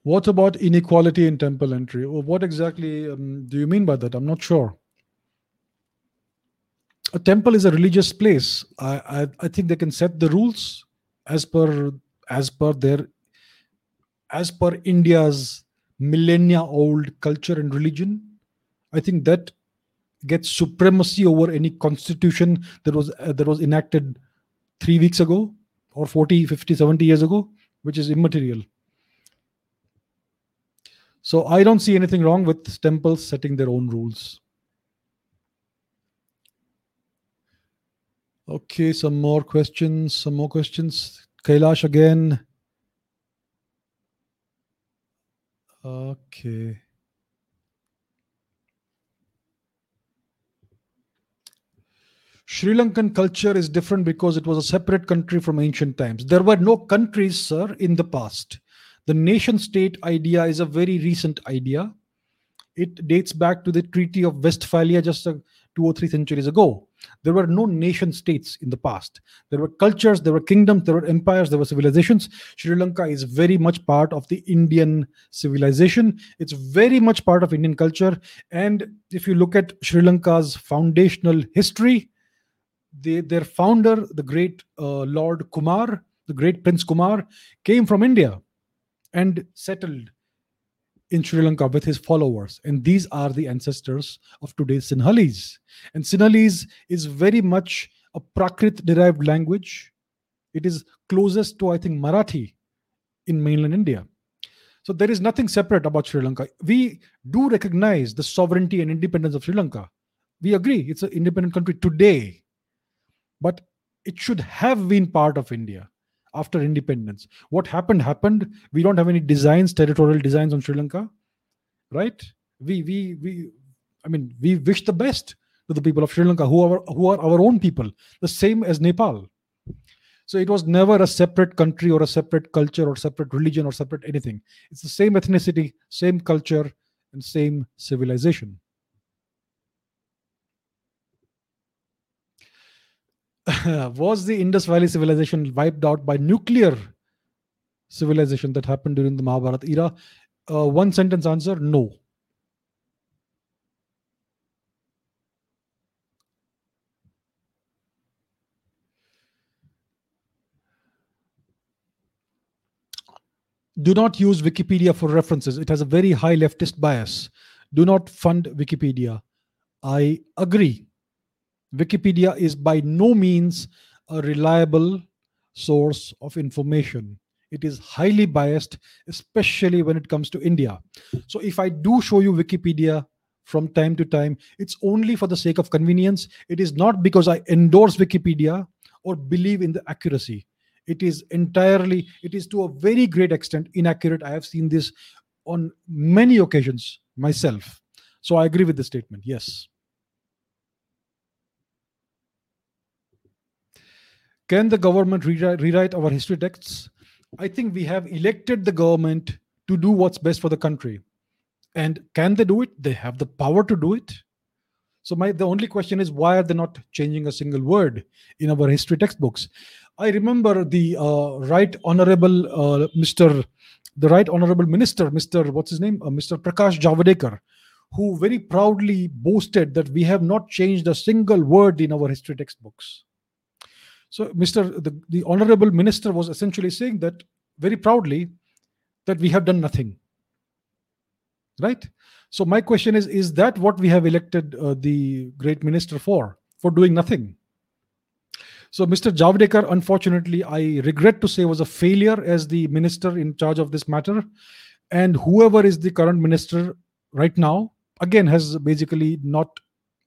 What about inequality in temple entry? what exactly um, do you mean by that? I'm not sure a temple is a religious place. I, I, I think they can set the rules as per as per their as per India's millennia old culture and religion. I think that gets supremacy over any constitution that was uh, that was enacted 3 weeks ago or 40 50 70 years ago which is immaterial so i don't see anything wrong with temples setting their own rules Okay, some more questions. Some more questions. Kailash again. Okay. Sri Lankan culture is different because it was a separate country from ancient times. There were no countries, sir, in the past. The nation state idea is a very recent idea. It dates back to the Treaty of Westphalia just two or three centuries ago. There were no nation states in the past. There were cultures, there were kingdoms, there were empires, there were civilizations. Sri Lanka is very much part of the Indian civilization. It's very much part of Indian culture. And if you look at Sri Lanka's foundational history, they, their founder, the great uh, Lord Kumar, the great Prince Kumar, came from India and settled in Sri Lanka with his followers. And these are the ancestors of today's Sinhalese. And Sinhalese is very much a Prakrit derived language. It is closest to, I think, Marathi in mainland India. So there is nothing separate about Sri Lanka. We do recognize the sovereignty and independence of Sri Lanka. We agree it's an independent country today. but it should have been part of India after independence. What happened happened. We don't have any designs, territorial designs on Sri Lanka, right? We we we. I mean, we wish the best to the people of Sri Lanka, who are who are our own people, the same as Nepal. So it was never a separate country or a separate culture or separate religion or separate anything. It's the same ethnicity, same culture, and same civilization. [LAUGHS] was the Indus Valley civilization wiped out by nuclear civilization that happened during the Mahabharata era? Uh, one sentence answer no. Do not use Wikipedia for references. It has a very high leftist bias. Do not fund Wikipedia. I agree. Wikipedia is by no means a reliable source of information. It is highly biased, especially when it comes to India. So, if I do show you Wikipedia from time to time, it's only for the sake of convenience. It is not because I endorse Wikipedia or believe in the accuracy. It is entirely, it is to a very great extent inaccurate. I have seen this on many occasions myself. So, I agree with the statement. Yes. Can the government rewrite, rewrite our history texts? I think we have elected the government to do what's best for the country. And can they do it? They have the power to do it. So my the only question is why are they not changing a single word in our history textbooks? I remember the uh, right honorable uh, Mr. the right honorable minister, Mr. what's his name, uh, Mr. Prakash Javadekar, who very proudly boasted that we have not changed a single word in our history textbooks. So, Mr. The, the Honorable Minister was essentially saying that very proudly that we have done nothing. Right? So, my question is Is that what we have elected uh, the great minister for? For doing nothing? So, Mr. Javadekar, unfortunately, I regret to say, was a failure as the minister in charge of this matter. And whoever is the current minister right now, again, has basically not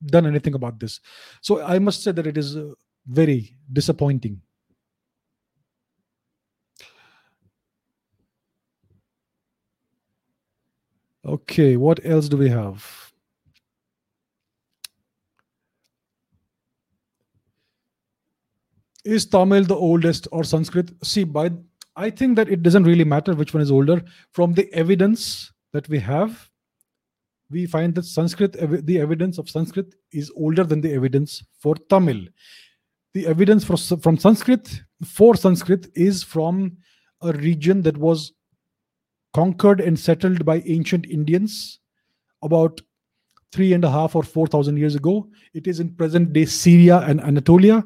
done anything about this. So, I must say that it is uh, very disappointing. Okay, what else do we have? Is Tamil the oldest or Sanskrit? See, by I think that it doesn't really matter which one is older. From the evidence that we have, we find that Sanskrit, the evidence of Sanskrit is older than the evidence for Tamil the evidence for, from Sanskrit for Sanskrit is from a region that was conquered and settled by ancient Indians about three and a half or four thousand years ago. It is in present day Syria and Anatolia.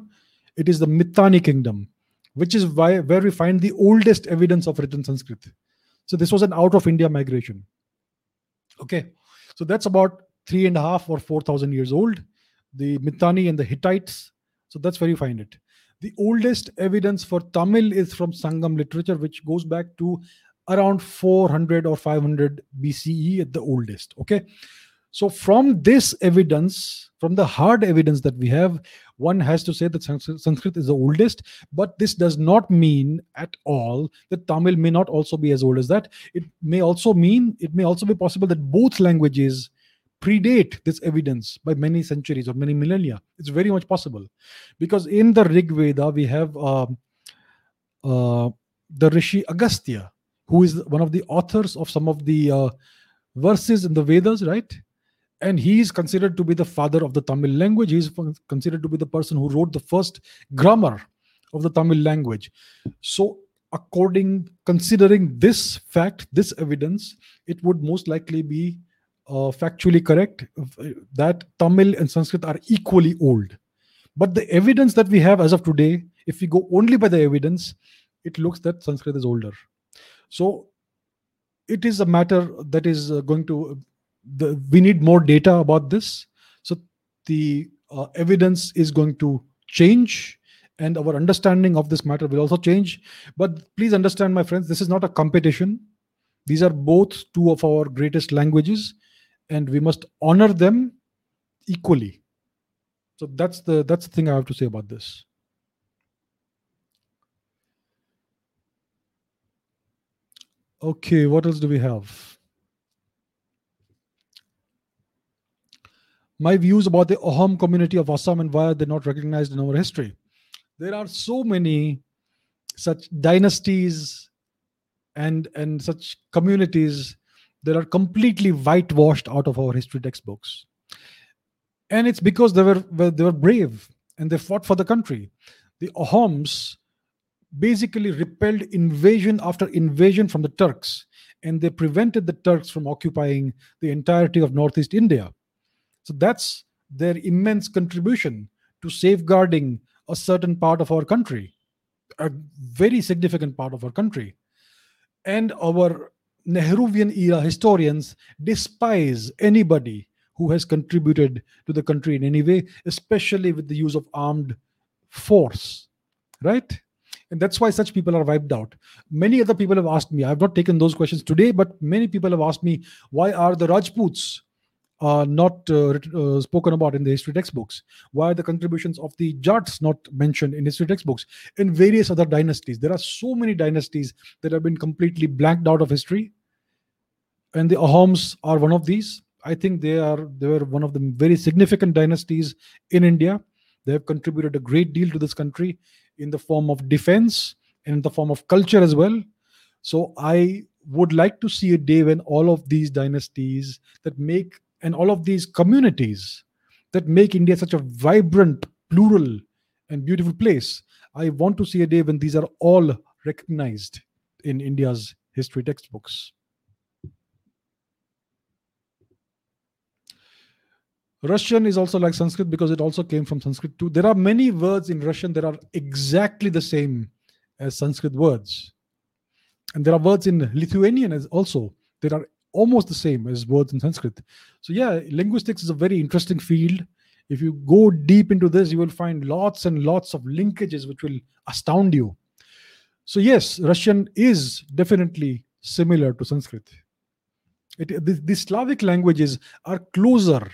It is the Mitanni kingdom, which is why, where we find the oldest evidence of written Sanskrit. So this was an out of India migration. Okay, so that's about three and a half or four thousand years old. The Mitanni and the Hittites so that's where you find it. The oldest evidence for Tamil is from Sangam literature, which goes back to around 400 or 500 BCE at the oldest. Okay. So, from this evidence, from the hard evidence that we have, one has to say that Sanskrit is the oldest, but this does not mean at all that Tamil may not also be as old as that. It may also mean, it may also be possible that both languages predate this evidence by many centuries or many millennia. It's very much possible. Because in the Rig Veda, we have uh, uh, the Rishi Agastya, who is one of the authors of some of the uh, verses in the Vedas, right? And he is considered to be the father of the Tamil language. He is considered to be the person who wrote the first grammar of the Tamil language. So, according, considering this fact, this evidence, it would most likely be uh, factually correct that Tamil and Sanskrit are equally old. But the evidence that we have as of today, if we go only by the evidence, it looks that Sanskrit is older. So it is a matter that is uh, going to, the, we need more data about this. So the uh, evidence is going to change and our understanding of this matter will also change. But please understand, my friends, this is not a competition. These are both two of our greatest languages and we must honor them equally. So that's the that's the thing i have to say about this. Okay what else do we have? My views about the Ahom community of Assam and why they're not recognized in our history. There are so many such dynasties and and such communities that are completely whitewashed out of our history textbooks. And it's because they were they were brave and they fought for the country. The ahoms basically repelled invasion after invasion from the turks and they prevented the turks from occupying the entirety of northeast india. So that's their immense contribution to safeguarding a certain part of our country a very significant part of our country. And our Nehruvian era historians despise anybody who has contributed to the country in any way, especially with the use of armed force, right? And that's why such people are wiped out. Many other people have asked me, I've not taken those questions today, but many people have asked me, why are the Rajputs are not uh, uh, spoken about in the history textbooks? Why are the contributions of the Jats not mentioned in history textbooks? In various other dynasties, there are so many dynasties that have been completely blanked out of history, and the Ahoms are one of these. I think they are they were one of the very significant dynasties in India. They have contributed a great deal to this country in the form of defense and in the form of culture as well. So I would like to see a day when all of these dynasties that make and all of these communities that make India such a vibrant, plural, and beautiful place. I want to see a day when these are all recognized in India's history textbooks. Russian is also like Sanskrit because it also came from Sanskrit too. There are many words in Russian that are exactly the same as Sanskrit words. And there are words in Lithuanian as also that are almost the same as words in Sanskrit. So, yeah, linguistics is a very interesting field. If you go deep into this, you will find lots and lots of linkages which will astound you. So, yes, Russian is definitely similar to Sanskrit. It, the, the Slavic languages are closer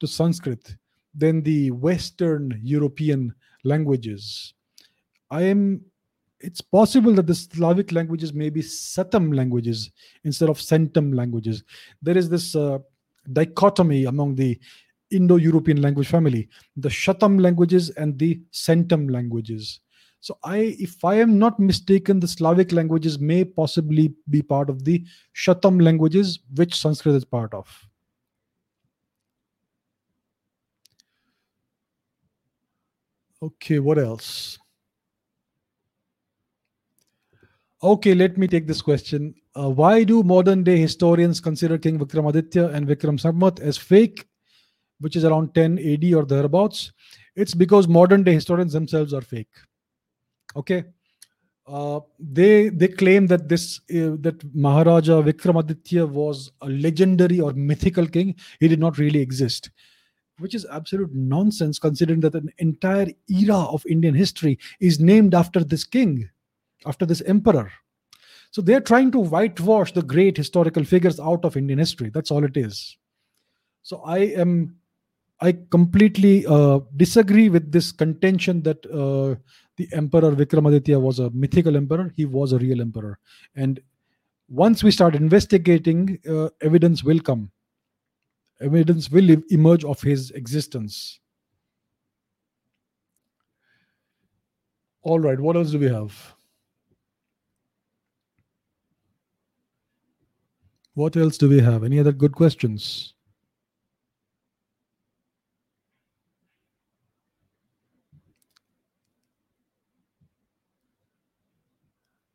to Sanskrit than the Western European languages. I am it's possible that the Slavic languages may be Satam languages instead of Centum languages. There is this uh, dichotomy among the Indo European language family the Shatam languages and the Centum languages. So, I, if I am not mistaken, the Slavic languages may possibly be part of the Shatam languages, which Sanskrit is part of. Okay, what else? Okay, let me take this question. Uh, why do modern day historians consider King Vikramaditya and Vikram Samvat as fake, which is around 10 AD or thereabouts? It's because modern day historians themselves are fake. Okay. Uh, they they claim that this uh, that Maharaja Vikramaditya was a legendary or mythical king. He did not really exist, which is absolute nonsense considering that an entire era of Indian history is named after this king after this emperor. So they're trying to whitewash the great historical figures out of Indian history. That's all it is. So I am, I completely uh, disagree with this contention that uh, the emperor Vikramaditya was a mythical emperor. He was a real emperor, and once we start investigating, uh, evidence will come. Evidence will emerge of his existence. All right, what else do we have? What else do we have? Any other good questions?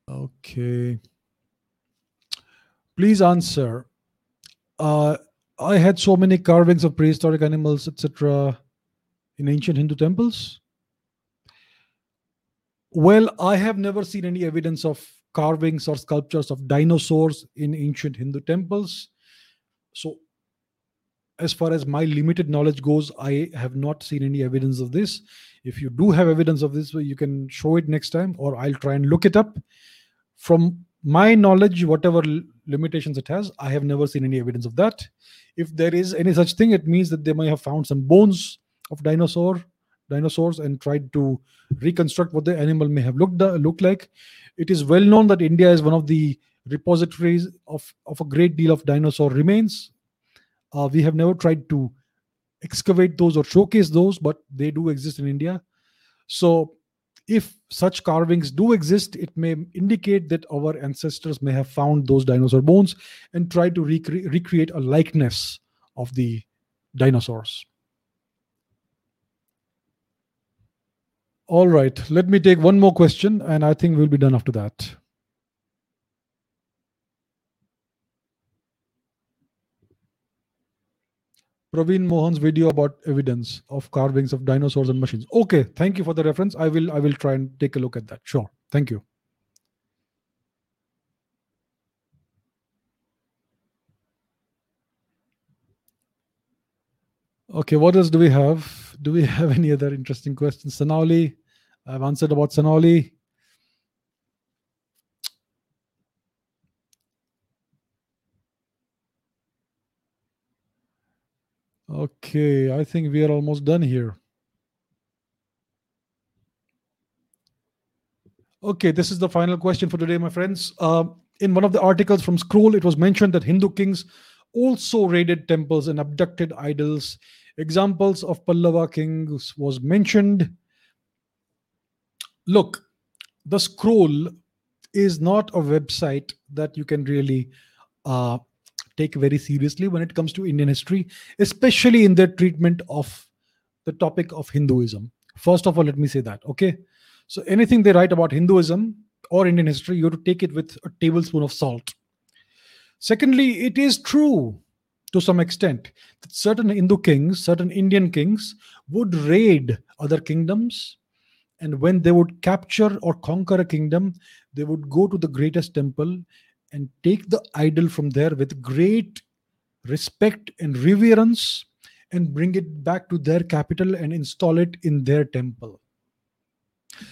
Okay. Please answer. Uh, I had so many carvings of prehistoric animals, etc., in ancient Hindu temples. Well, I have never seen any evidence of carvings or sculptures of dinosaurs in ancient Hindu temples. So, as far as my limited knowledge goes, I have not seen any evidence of this. If you do have evidence of this, you can show it next time, or I'll try and look it up. From my knowledge, whatever limitations it has, I have never seen any evidence of that. If there is any such thing, it means that they may have found some bones of dinosaur dinosaurs and tried to reconstruct what the animal may have looked uh, looked like. It is well known that India is one of the repositories of, of a great deal of dinosaur remains. Uh, we have never tried to excavate those or showcase those, but they do exist in India. So, if such carvings do exist, it may indicate that our ancestors may have found those dinosaur bones and tried to recre- recreate a likeness of the dinosaurs. All right, let me take one more question, and I think we'll be done after that. Praveen Mohan's video about evidence of carvings of dinosaurs and machines. Okay, thank you for the reference. I will I will try and take a look at that. Sure. Thank you. Okay, what else do we have? Do we [LAUGHS] have any other interesting questions? Sanauli, I've answered about Sanauli. Okay, I think we are almost done here. Okay, this is the final question for today, my friends. Uh, in one of the articles from Scroll, it was mentioned that Hindu kings also raided temples and abducted idols. Examples of Pallava kings was mentioned. Look, the Scroll is not a website that you can really uh, take very seriously when it comes to Indian history, especially in their treatment of the topic of Hinduism. First of all, let me say that. Okay. So anything they write about Hinduism or Indian history, you have to take it with a tablespoon of salt. Secondly, it is true to some extent that certain Hindu kings, certain Indian kings would raid other kingdoms. And when they would capture or conquer a kingdom, they would go to the greatest temple and take the idol from there with great respect and reverence and bring it back to their capital and install it in their temple.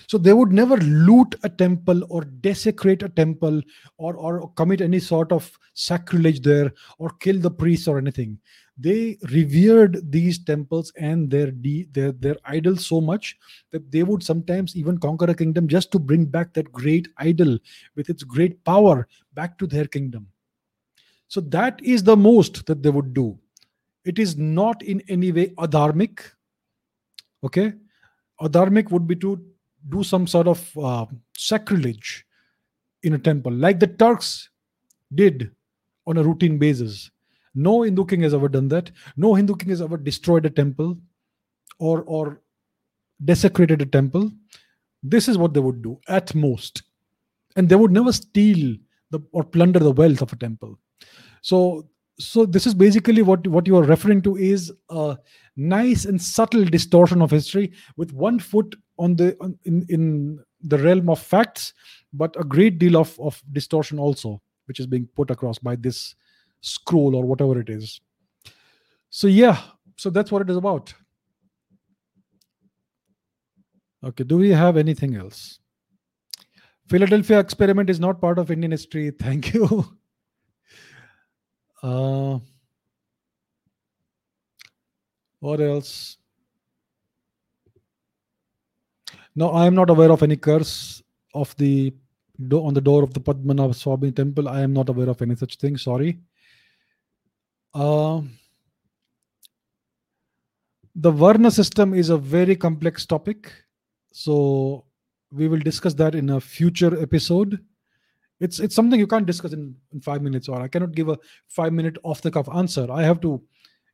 So they would never loot a temple or desecrate a temple or, or commit any sort of sacrilege there or kill the priests or anything. They revered these temples and their, de- their their idols so much that they would sometimes even conquer a kingdom just to bring back that great idol with its great power back to their kingdom. So that is the most that they would do. It is not in any way adharmic. Okay? Adharmic would be to do some sort of uh, sacrilege in a temple like the turks did on a routine basis no Hindu king has ever done that. No Hindu king has ever destroyed a temple or or desecrated a temple. This is what they would do at most. And they would never steal the or plunder the wealth of a temple. So so this is basically what what you are referring to is a nice and subtle distortion of history with one foot on the in in the realm of facts but a great deal of of distortion also which is being put across by this scroll or whatever it is. So, yeah, so that's what it is about. Okay, do we have anything else? Philadelphia experiment is not part of Indian history. [LAUGHS] Thank you. Uh, what else? No, I am not aware of any curse of the on the door of the Padmanabh Swami temple. I am not aware of any such thing. Sorry. Uh, the Varna system is a very complex topic. So we will discuss that in a future episode. It's it's something you can't discuss in, in five minutes, or I cannot give a five minute off the cuff answer. I have to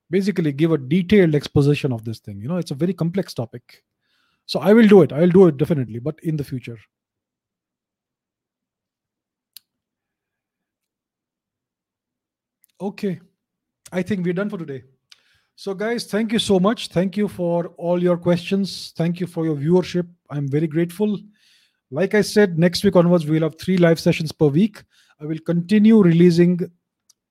basically give a detailed exposition of this thing. You know, it's a very complex topic. So I will do it. I will do it definitely, but in the future. Okay. I think we're done for today. So, guys, thank you so much. Thank you for all your questions. Thank you for your viewership. I'm very grateful. Like I said, next week onwards, we'll have three live sessions per week. I will continue releasing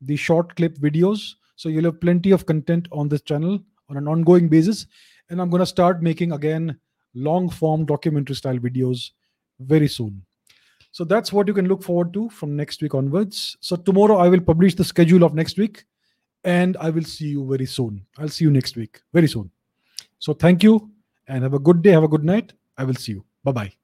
the short clip videos. So, you'll have plenty of content on this channel on an ongoing basis. And I'm going to start making again long form documentary style videos very soon. So, that's what you can look forward to from next week onwards. So, tomorrow I will publish the schedule of next week and I will see you very soon. I'll see you next week, very soon. So thank you and have a good day, have a good night. I will see you. Bye bye.